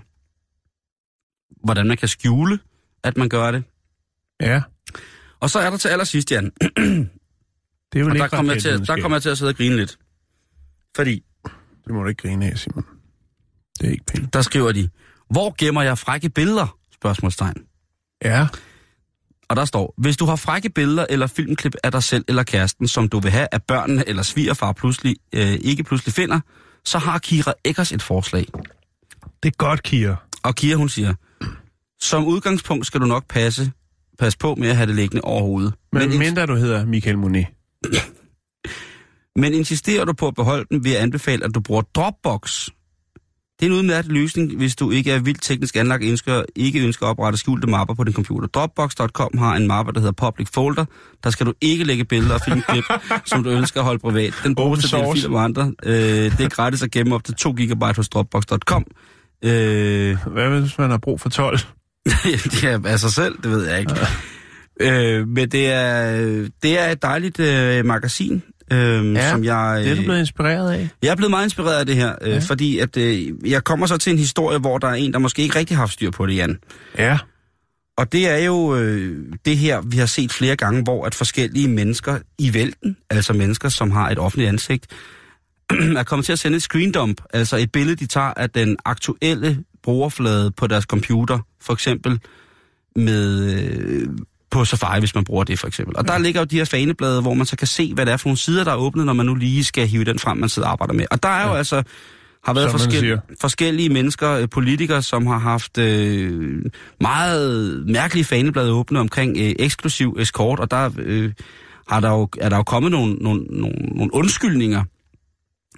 Hvordan man kan skjule, at man gør det. Ja. Og så er der til allersidst, Jan, Det er vel og ikke der kommer, jeg til, der kommer jeg til at sidde og grine lidt. Fordi Det må du ikke grine af, Simon. Det er ikke pænt. der skriver de, hvor gemmer jeg frække billeder? Spørgsmålstegn. Ja. Og der står, hvis du har frække billeder eller filmklip af dig selv eller kæresten, som du vil have, at børnene eller svigerfar pludselig, øh, ikke pludselig finder, så har Kira Eggers et forslag. Det er godt, Kira. Og Kira, hun siger, som udgangspunkt skal du nok passe, passe på med at have det liggende over hovedet. Men, Men, mindre du hedder Michael Monet. men insisterer du på at beholde den, vil jeg anbefale, at du bruger Dropbox. Det er en udmærket løsning, hvis du ikke er vildt teknisk anlagt ønsker, ikke ønsker at oprette skjulte mapper på din computer. Dropbox.com har en mappe, der hedder Public Folder. Der skal du ikke lægge billeder og filmklip, som du ønsker at holde privat. Den bruges til source. filer med andre. Øh, det er gratis at gemme op til 2 GB hos Dropbox.com. Øh, Hvad hvis man har brug for 12? det er af sig selv, det ved jeg ikke. Øh, men det er, det er et dejligt øh, magasin, øh, Ja, som jeg... Det er du øh, blevet inspireret af. jeg er blevet meget inspireret af det her, øh, Ja. fordi at øh, jeg kommer så til en historie, hvor der er en, der måske ikke rigtig har haft styr på det, Jan. Ja. Og det er jo øh, det her, vi har set flere gange, hvor at forskellige mennesker i vælten, altså mennesker, som har et offentligt ansigt, er kommet til at sende et screendump, altså et billede, de tager af den aktuelle brugerflade på deres computer, for eksempel med øh, på Safari, hvis man bruger det for eksempel. Og der ligger jo de her faneblade, hvor man så kan se, hvad det er for nogle sider, der er åbnet, når man nu lige skal hive den frem, man sidder og arbejder med. Og der er jo altså har været forskel, forskellige mennesker, øh, politikere, som har haft øh, meget mærkelige faneblade åbne omkring øh, eksklusiv eskort, og der øh, har der jo, er der jo kommet nogle, nogle, nogle, nogle undskyldninger.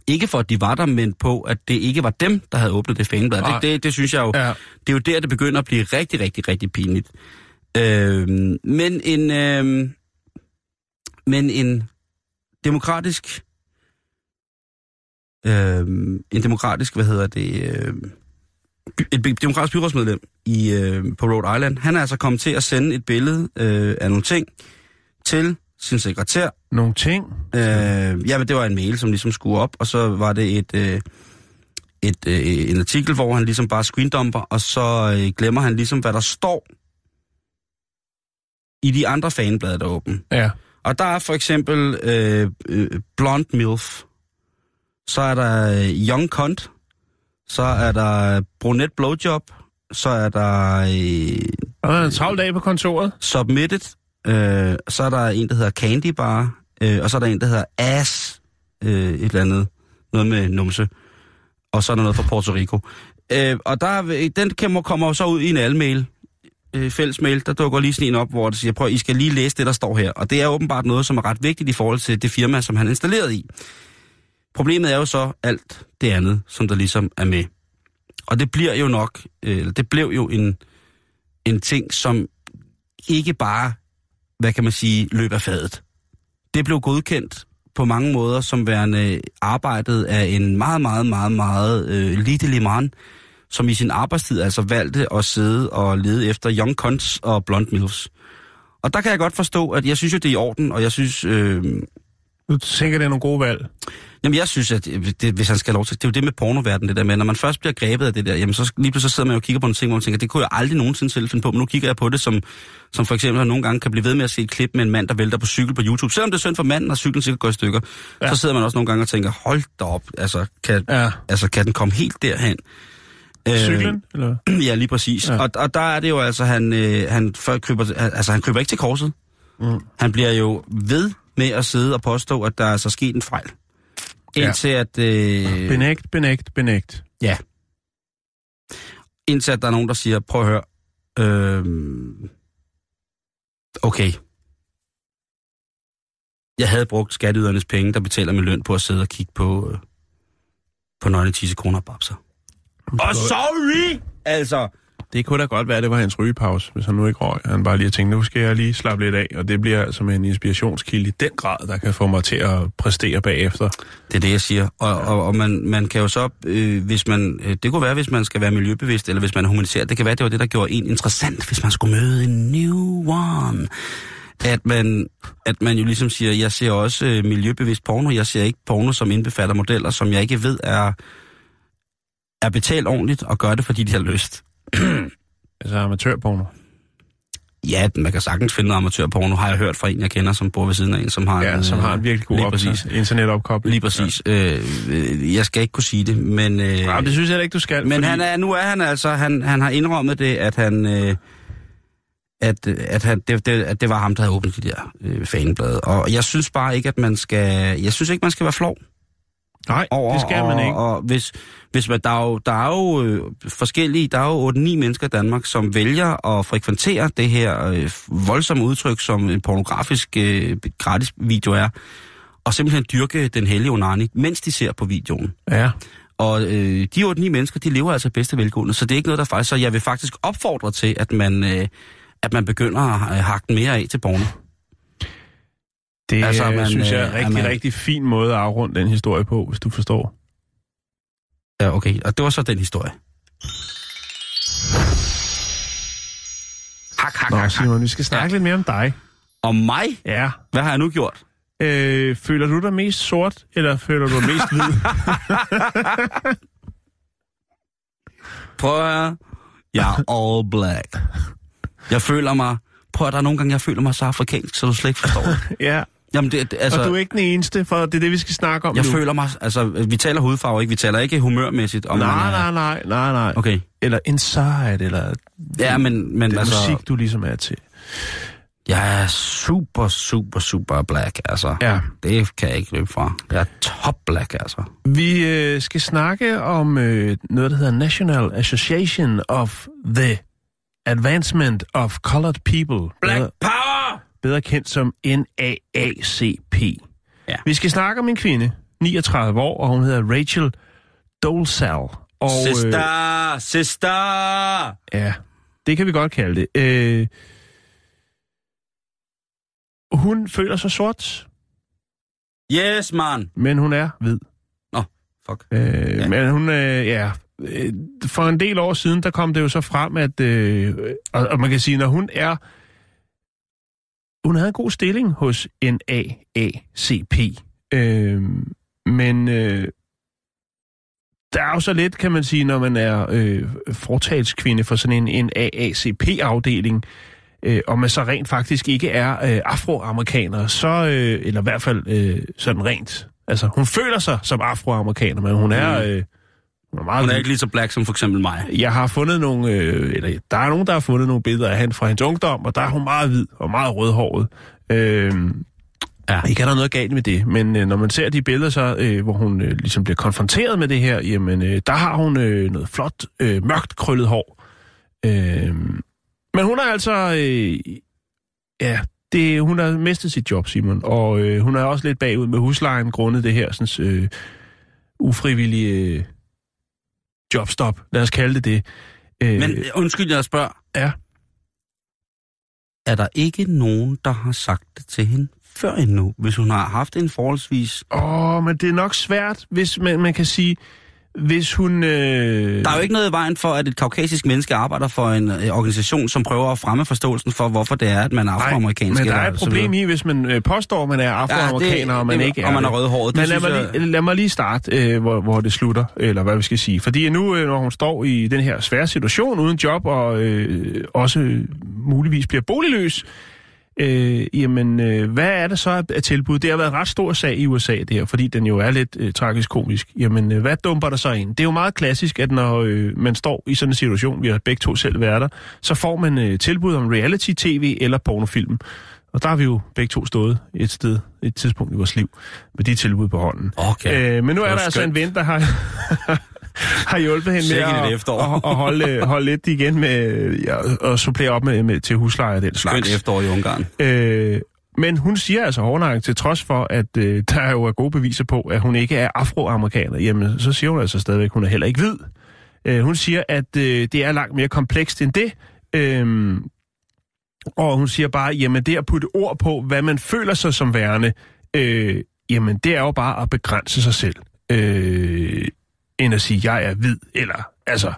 Ikke for, at de var der, men på, at det ikke var dem, der havde åbnet det faneblad. Det, det, det synes jeg jo, Ja. det er jo der, det begynder at blive rigtig, rigtig, rigtig pinligt. Øh, men en, øh, men en demokratisk, øh, en demokratisk, hvad hedder det, øh, et demokratisk byrådsmedlem i, øh, på Rhode Island, han er altså kommet til at sende et billede øh, af nogle ting til sin sekretær. Nogle ting? Øh, ja, men det var en mail, som ligesom skulle op, og så var det et, øh, et, øh, en artikel, hvor han ligesom bare screendumper, og så øh, glemmer han ligesom, hvad der står i de andre fanblade, der er åbne. Ja. Og der er for eksempel øh, øh, Blonde MILF, så er der øh, Young Cunt, så er der Brunette Blowjob, så er der øh, Og der er en travl dag på kontoret. Submitted, øh, så er der en, der hedder Candy Bar, øh, og så er der en, der hedder Ass, øh, et eller andet, noget med numse, og så er der noget fra Puerto Rico. Øh, og der, er- den kommer, kommer jo så ud i en almail, øh, fælles mail, der dukker lige sådan en op, hvor det siger, prøv, I skal lige læse det, der står her. Og det er åbenbart noget, som er ret vigtigt i forhold til det firma, som han er installeret i. Problemet er jo så alt det andet, som der ligesom er med. Og det bliver jo nok, øh, det blev jo en, en ting, som ikke bare, hvad kan man sige, løb af fadet. Det blev godkendt på mange måder som værende arbejdet af en meget, meget, meget, meget øh, lille mand, som i sin arbejdstid altså valgte at sidde og lede efter young cons og blonde milfs. Og der kan jeg godt forstå, at jeg synes jo, det er i orden, og jeg synes, øh, Du tænker, det er nogle gode valg. Jamen, jeg synes, at det, hvis han skal have lov til, det er jo det med pornoverdenen, det der med, når man først bliver grebet af det der, jamen så lige pludselig så sidder man jo og kigger på nogle ting, hvor man tænker, det kunne jeg aldrig nogensinde selv finde på, men nu kigger jeg på det, som, som for eksempel, at nogle gange kan blive ved med at se et klip med en mand, der vælter på cykel på YouTube. Selvom det er synd for manden, og cyklen sikkert går i stykker, ja. så sidder man også nogle gange og tænker, hold da op, altså kan, Ja. altså, kan den komme helt derhen? Øh, Cyklen, eller? Ja, lige præcis. Ja. Ja. Og, og der er det jo altså, han, øh, han, før kryber, altså, han kryber ikke til korset. Mm. Han bliver jo ved med at sidde og påstå, at der er så sket en fejl. Ja. Indtil at... Øh, Benægt, benægt, benægt. ja. Indtil at der er nogen, der siger, prøv at høre. Øh, okay. Jeg havde brugt skatteydernes penge, der betaler min løn på at sidde og kigge på, øh, på nøgne kroner og babser. Og sorry! Altså, Det kunne da godt være, at det var hans rygepause, hvis han nu ikke røg. Han bare lige har tænkt, nu skal jeg lige slappe lidt af, og det bliver altså med en inspirationskilde i den grad, der kan få mig til at præstere bagefter. Det er det, jeg siger. Og, og, og man, man kan jo så, øh, hvis man, øh, det kunne være, hvis man skal være miljøbevidst, eller hvis man er humanitær, det kan være, det var det, der gjorde en interessant, hvis man skulle møde en new one. At man, at man jo ligesom siger, jeg ser også øh, miljøbevidst porno, jeg ser ikke porno, som indbefatter modeller, som jeg ikke ved er, er betalt ordentligt, og gør det, fordi de har lyst. Altså amatørporno. Ja, man kan sagtens finde noget amatørporno, har jeg hørt fra en, jeg kender, som bor ved siden af en, som har Ja, en, som har en virkelig god lige præcis. internetopkobling. Lige præcis. Ja. Øh, jeg skal ikke kunne sige det, men... Øh. Ja, det synes jeg ikke, du skal. Men fordi... han er, nu er han altså, han, han har indrømmet det, at han, øh, at, at, han, det, det, at det var ham, der havde åbnet de der øh, faneblade. Og jeg synes bare ikke, at man skal, jeg synes ikke, man skal være flov Nej, over. det skal man og, ikke. Og hvis, hvis man, der er jo, der er jo øh, forskellige, der er jo 8-9 mennesker i Danmark, som vælger at frekventere det her øh, voldsomme udtryk, som en pornografisk øh, gratis video er, og simpelthen dyrke den hellige onani, mens de ser på videoen. Ja. Og øh, de 8-9 mennesker, de lever altså bedste velgående, så det er ikke noget, der faktisk... Så jeg vil faktisk opfordre til, at man, øh, at man begynder at hakke mere af til porno. Det Altså, man, synes jeg er øh, en rigtig, man- rigtig fin måde at afrunde den historie på, hvis du forstår. Ja, okay. Og det var så den historie. Hak, hak, Nå, hak, hak. Simon, vi skal snakke ja. lidt mere om dig. Om mig? Ja. Hvad har jeg nu gjort? Øh, føler du dig mest sort, eller føler du dig mest hvid? Prøv at høre. Jeg er all black. Jeg føler mig... Prøv at der er nogle gange, jeg føler mig så afrikansk, så du slet ikke forstår det. ja, Jamen, det, det, altså... og du er ikke den eneste, for det er det, vi skal snakke om Jeg nu. føler mig... Altså, vi taler hudfarve, ikke? Vi taler ikke humørmæssigt om... Nej, nej, nej, nej, nej. Okay. Eller inside, eller Ja, men, men den altså... musik, du ligesom er til. Jeg er super, super, super black, altså. Ja. Det kan jeg ikke løbe fra. Jeg er top black, altså. Vi øh, skal snakke om øh, noget, der hedder National Association of the Advancement of Colored People. Bedre, power! Bedre kendt som NAACP. Ja. Vi skal snakke om en kvinde, 39 år, og hun hedder Rachel Dolezal. Og, sister! sister! Øh, ja, det kan vi godt kalde det. Øh, hun føler sig sort, Yes, man! men hun er hvid. Nå, fuck. Øh, Ja. ja. Men hun, øh, ja, øh, for en del år siden, der kom det jo så frem, at, øh, og, og man kan sige, når hun er, hun havde en god stilling hos NAACP, øh, men øh, der er jo så lidt, kan man sige, når man er øh, fortalskvinde for sådan en, en AACP-afdeling, øh, og man så rent faktisk ikke er øh, afroamerikaner, så, øh, eller i hvert fald øh, sådan rent, altså hun føler sig som afroamerikaner, men hun er... Øh, hun er, meget Hun er ikke lige så black som for eksempel mig. Jeg har fundet nogle, øh, eller der er nogen, der har fundet nogle billeder af hende fra hendes ungdom, og der er hun meget hvid og meget rødhåret. Øh, Ja. ikke er der noget galt med det, men øh, når man ser de billeder, så, øh, hvor hun øh, ligesom bliver konfronteret med det her, jamen, øh, der har hun øh, noget flot, øh, mørkt krøllet hår. Øh, men hun er altså, øh, ja, det, hun har mistet sit job, Simon, og øh, hun er også lidt bagud med huslejen, grundet det her sådan, øh, ufrivillige jobstop, lad os kalde det det. Øh, Men øh, undskyld, jeg spørger. Ja. Er der ikke nogen, der har sagt det til hende før endnu, hvis hun har haft en forholdsvis... Åh, men det er nok svært, hvis man, man kan sige, hvis hun... Øh... Der er jo ikke noget i vejen for, at et kaukasisk menneske arbejder for en øh, organisation, som prøver at fremme forståelsen for, hvorfor det er, at man er afroamerikansk. men der er et problem i, hvis man øh, påstår, at man er afroamerikaner, Ja, det- og man det- ikke er og man er rødhåret. Men lad mig, jeg- lige, lad mig lige starte, øh, hvor, hvor det slutter, eller hvad vi skal sige. Fordi nu, øh, når hun står i den her svære situation uden job, og øh, også muligvis bliver boligløs, Øh, jamen, øh, hvad er det så af- tilbud? Det har været en ret stor sag i USA, det her, fordi den jo er lidt øh, tragisk-komisk. Jamen, øh, hvad dumper der så ind? Det er jo meget klassisk, at når øh, man står i sådan en situation, vi har begge to selv været der, så får man øh, tilbud om reality-tv eller pornofilm. Og der har vi jo begge to stået et sted, et tidspunkt i vores liv, med de tilbud på hånden. Okay. Øh, men nu er der altså en ven, der har, har hjulpet hende med Sikke at, at, at holde, holde lidt igen med ja, og supplere op med, med, til husleje og den slags. Skønt efterår i Ungarn. Øh, men hun siger altså hårdnakket, til trods for, at øh, der jo er gode beviser på, at hun ikke er afroamerikaner, jamen så siger hun altså stadigvæk, at hun er heller ikke hvid. Øh, hun siger, at øh, det er langt mere komplekst end det. Øh, og hun siger bare, jamen det at putte ord på, hvad man føler sig som værende, øh, jamen det er jo bare at begrænse sig selv. Øh, end at sige, jeg er hvid, eller altså...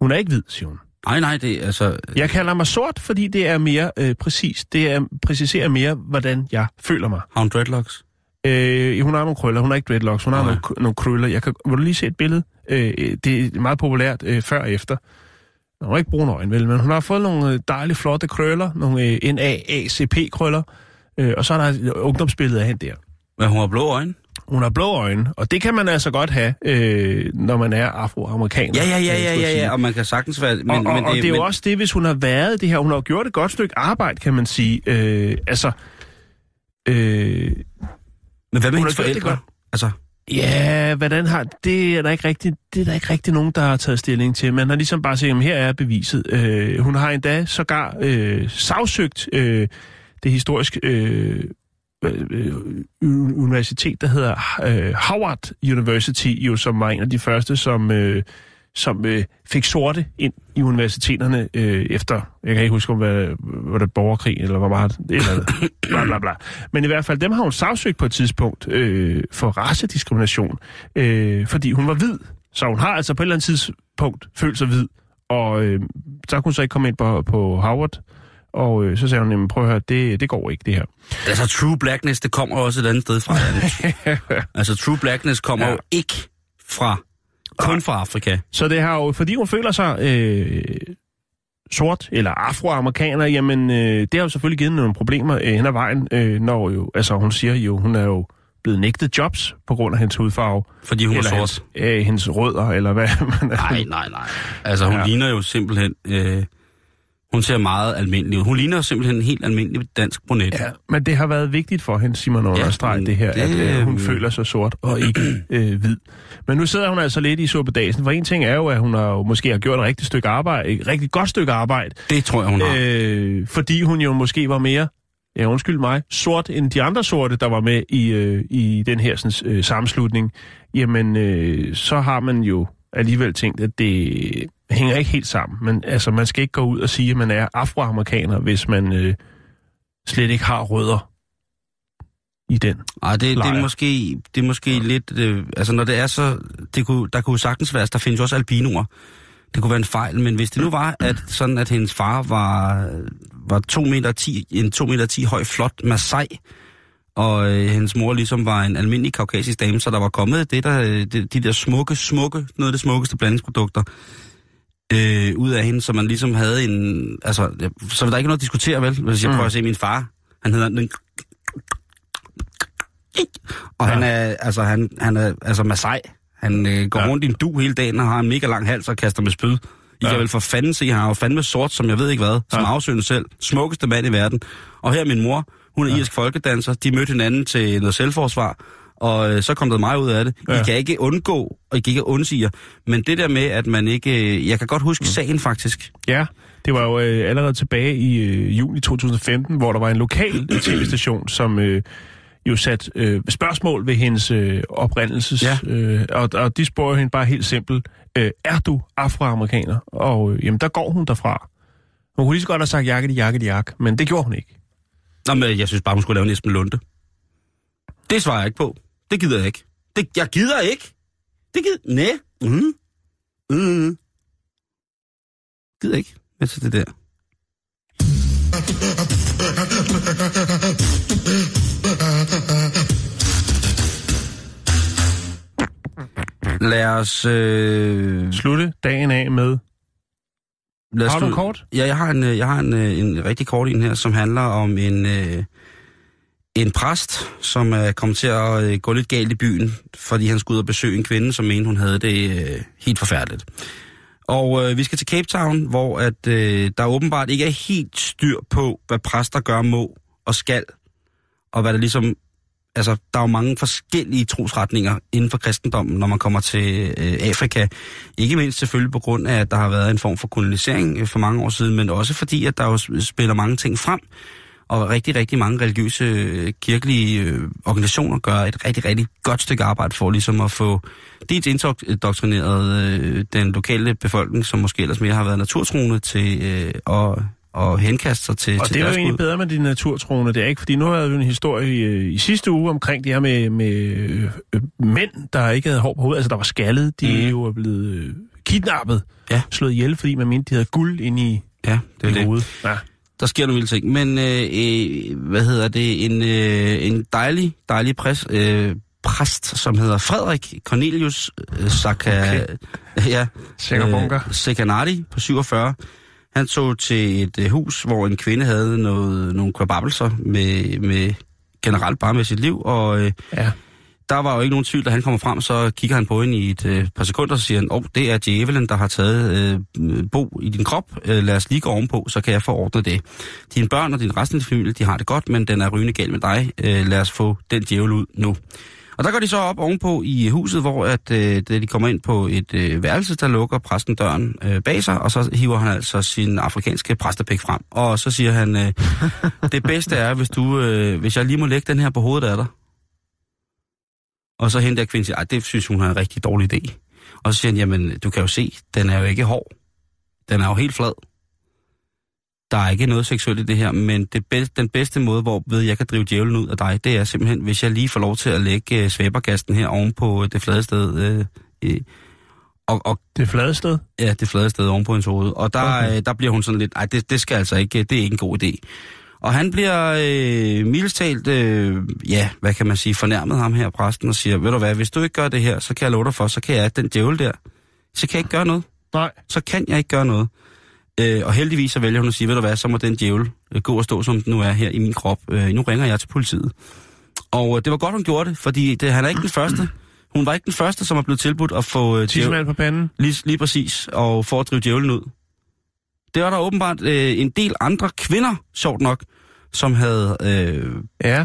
Hun er ikke hvid, siger hun. Nej, nej, det er altså... Jeg kalder mig sort, fordi det er mere øh, præcis. Det er, præciserer mere, hvordan jeg føler mig. Har hun dreadlocks? Øh, hun har nogle krøller, hun har ikke dreadlocks, hun har nogle, nogle krøller. Jeg kan, vil du lige se et billede? Øh, det er meget populært øh, før og efter. Hun har ikke brune øjne, vel, men hun har fået nogle øh, dejlige, flotte krøller, nogle øh, NAACP-krøller, øh, og så er der et ungdomsbillede af hende der. Men hun har blå øjne? Hun har blå øjne, og det kan man altså godt have, øh, når man er afroamerikaner. Ja, ja, ja, ja, ja, ja, og man kan sagtens være... Men, og, og, men og det er jo men, også det, hvis hun har været det her. Hun har jo gjort et godt stykke arbejde, kan man sige. Øh, altså, øh, Men hvad med hendes det forældre? Altså, ja, hvordan har... Det er der ikke rigtig, det er der ikke rigtig nogen, der har taget stilling til. Man har ligesom bare sagt, at her er beviset. Øh, hun har endda sågar øh, sagsøgt øh, det historiske øh, øh, universitet, der hedder øh, Howard University, jo, som var en af de første, som... Øh, som øh, fik sorte ind i universiteterne øh, efter, jeg kan ikke huske, om hvad, var det borgerkrig, eller hvor meget, eller bla bla bla. Men i hvert fald, dem har hun sagsøgt på et tidspunkt øh, for racediskrimination, øh, fordi hun var hvid. Så hun har altså på et eller andet tidspunkt følt sig hvid, og øh, så kunne hun så ikke komme ind på, på Howard, og øh, så sagde hun, jamen prøv at høre, det, det går ikke det her. altså true blackness, det kommer også et andet sted fra. altså true blackness kommer Ja. jo ikke fra... Kun fra Afrika. Så det har jo, fordi hun føler sig øh, sort eller afroamerikaner, jamen øh, det har jo selvfølgelig givet nogle problemer øh, hen ad vejen, øh, når jo, altså hun siger jo, hun er jo blevet nægtet jobs på grund af hendes hudfarve. Fordi hun er sort. hendes, øh, hendes rødder, eller hvad man Nej, nej, nej. Altså, hun ja. ligner jo simpelthen... Øh, hun ser meget almindelig ud. Hun ligner simpelthen en helt almindelig dansk brunet. Ja, men det har været vigtigt for hende, Simon, Ja, understrege men det her, det, at øh, hun øh, føler sig sort og ikke øh, hvid. Men nu sidder hun altså lidt i suppedagen, for en ting er jo, at hun har jo måske har gjort et rigtigt stykke arbejde, et rigtig godt stykke arbejde, Det tror jeg, hun har. øh, fordi hun jo måske var mere, ja undskyld mig, sort end de andre sorte, der var med i, øh, i den her sådan, øh, sammenslutning. Jamen, øh, så har man jo alligevel tænkt, at det hænger ikke helt sammen. Men altså, man skal ikke gå ud og sige, at man er afroamerikaner, hvis man øh, slet ikke har rødder i den. Ej, det, det, er måske, det er måske lidt... Øh, altså, når det er så... Det kunne, der kunne sagtens være... Der findes også albinoer. Det kunne være en fejl, men hvis det nu var, at sådan at hendes far var, var 2 meter 10, en 2 meter 10 høj, flot Masai, og øh, hendes mor ligesom var en almindelig kaukasisk dame, så der var kommet det der, øh, de, de der smukke, smukke, noget af det smukkeste blandingsprodukter øh, ud af hende, så man ligesom havde en... Altså, så var der ikke noget at diskutere, vel? Hvis jeg Mm. prøver at se min far, han hedder... Og ja. han er, altså, han, han er, altså Masai. Han øh, går Ja. rundt i en du hele dagen og har en mega lang hals og kaster med spyd. I Ja. kan vel for fanden se, han har jo fandme sort, som jeg ved ikke hvad, som ja. afsøgende selv. Smukkeste mand i verden. Og her er min mor, hun er ja. irsk folkedanser. De mødte hinanden til noget selvforsvar. Og øh, så kom der meget ud af det. Ja. I kan ikke undgå, og I kan ikke undsige. Men det der med, at man ikke... øh, Jeg kan godt huske mm. sagen faktisk. Ja, det var jo øh, allerede tilbage i øh, juni 2015, hvor der var en lokal tv-station, som øh, jo satte øh, spørgsmål ved hendes øh, oprindelses... Ja. Øh, og, og de spurgte hende bare helt simpelt, øh, er du afroamerikaner? Og øh, jamen, der går hun derfra. Hun kunne lige så godt have sagt jakke, jakke, jak, men det gjorde hun ikke. Nå, men jeg synes bare, hun skulle lave en Esben Lunde. Det svarer jeg ikke på. Det gider jeg ikke. Det, jeg gider ikke. Det gider... Næ. Mm. Mm. Gider ikke. Hvad til det der? Lad os... Øh, Slutte dagen af med... lad os Har du kort? Ja, jeg har en, øh, jeg har en, øh, en rigtig kort en her, som handler om en, øh, en præst, som er kommet til at øh, gå lidt galt i byen, fordi han skulle ud og besøge en kvinde, som mente, hun havde det øh, helt forfærdeligt. Og øh, vi skal til Cape Town, hvor at, øh, der åbenbart ikke er helt styr på, hvad præster gør må og skal, og hvad der ligesom... Altså, der er jo mange forskellige trosretninger inden for kristendommen, når man kommer til øh, Afrika. Ikke mindst selvfølgelig på grund af, at der har været en form for kolonisering øh, for mange år siden, men også fordi, at der jo spiller mange ting frem. Og rigtig, rigtig mange religiøse, øh, kirkelige øh, organisationer gør et rigtig, rigtig godt stykke arbejde for ligesom at få dels indoktrineret øh, den lokale befolkning, som måske ellers mere har været naturtroende til øh, at, at henkaste sig til, Og til det er jo egentlig Gud. bedre med de naturtroende, det er ikke? Fordi nu havde vi en historie i, øh, i sidste uge omkring det her med, med øh, mænd, der ikke havde hår på hovedet, altså der var skaldet, de mm. jo er blevet øh, kidnappet, Ja. slået ihjel, fordi man mente, de havde guld inde i, Ja, det i det. hovedet. Ja. Der sker nogle vilde ting. Men, øh, øh, hvad hedder det, en, øh, en dejlig, dejlig præs, øh, præst, som hedder Frederik Cornelius øh, Saka, Okay. ja, øh, Sekanati på 47. Han tog til et øh, hus, hvor en kvinde havde noget, nogle kvababelser med, med generelt bare med sit liv, og øh, ja der var jo ikke nogen tvivl, da han kommer frem, så kigger han på hende i et øh, par sekunder, og så siger han, åh, oh, det er djævelen, der har taget øh, bo i din krop, øh, lad os lige gå ovenpå, så kan jeg få ordnet det. Dine børn og din resten af din familie, de har det godt, men den er rygende galt med dig, øh, lad os få den djævel ud nu. Og der går de så op ovenpå i huset, hvor at, øh, da de kommer ind på et øh, værelse, der lukker præsten døren øh, bag sig, og så hiver han altså sin afrikanske præstepæk frem. Og så siger han, øh, det bedste er, hvis, du, øh, hvis jeg lige må lægge den her på hovedet af dig. Og så hende der kvinde siger, "Ej, det synes hun er en rigtig dårlig idé. Og så siger han, jamen, du kan jo se, den er jo ikke hård. Den er jo helt flad. Der er ikke noget seksuelt i det her, men det bedste, den bedste måde, hvor ved jeg kan drive djævlen ud af dig, det er simpelthen, hvis jeg lige får lov til at lægge øh, svæbergasten her oven på det flade sted. Øh, øh, og, og Det flade sted. Ja, det flade sted oven på hendes hoved. Og der, Okay. okay. der bliver hun sådan lidt, nej, det, det skal altså ikke, det er ikke en god idé. Og han bliver øh, mildest talt, øh, ja, hvad kan man sige, fornærmet ham her, præsten, og siger, ved du hvad, hvis du ikke gør det her, så kan jeg love dig for, så kan jeg, den djævel der, så kan jeg ikke gøre noget. Nej. Så kan jeg ikke gøre noget. Øh, og heldigvis så vælger hun at sige, ved du hvad, så må den djævel øh, gå og stå, som den nu er her i min krop. Øh, nu ringer jeg til politiet. Og øh, det var godt, hun gjorde det, fordi det, han er ikke den første. Hun var ikke den første, som er blevet tilbudt at få øh, djævel, på panden. lige, lige præcis, og for at drive djævlen ud. Det var der åbenbart øh, en del andre kvinder, sjovt nok, som havde... Øh, Ja.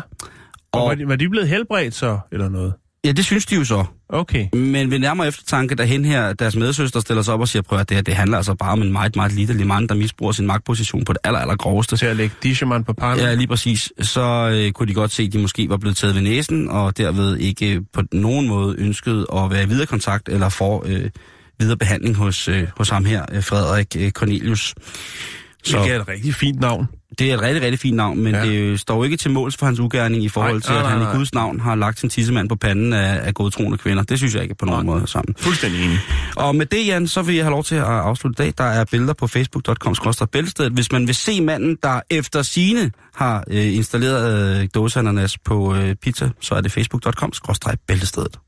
Og, Og- var, de, var de blevet helbredt så, eller noget? ja, det synes de jo så. Okay. Men ved nærmere eftertanke, da hen her, deres medsøster stiller sig op og siger, prøv at det her, det handler altså bare om en meget, meget lille mand, der misbruger sin magtposition på det aller, aller groveste. Til at lægge Tissemand på panden. Ja, lige præcis. Så øh, kunne de godt se, at de måske var blevet taget ved næsen, og derved ikke øh, på nogen måde ønskede at være i videre kontakt eller få øh, videre behandling hos, øh, hos ham her, øh, Frederik øh, Cornelius. Så. Det er et rigtig fint navn. Det er et rigtig, rigtig fint navn, men ja. det står jo ikke til måls for hans ugærning i forhold nej, til, at nej, nej, han i Guds navn har lagt sin tissemand på panden af, af godtroende kvinder. Det synes jeg ikke på nogen nej. måde sammen. Fuldstændig enig. Og med det, Jan, så vil jeg have lov til at afslutte i dag. Der er billeder på facebook.com bæltestedet. Hvis man vil se manden, der efter sine har øh, installeret øh, dåseananas på øh, pizza, så er det facebook.com bæltestedet.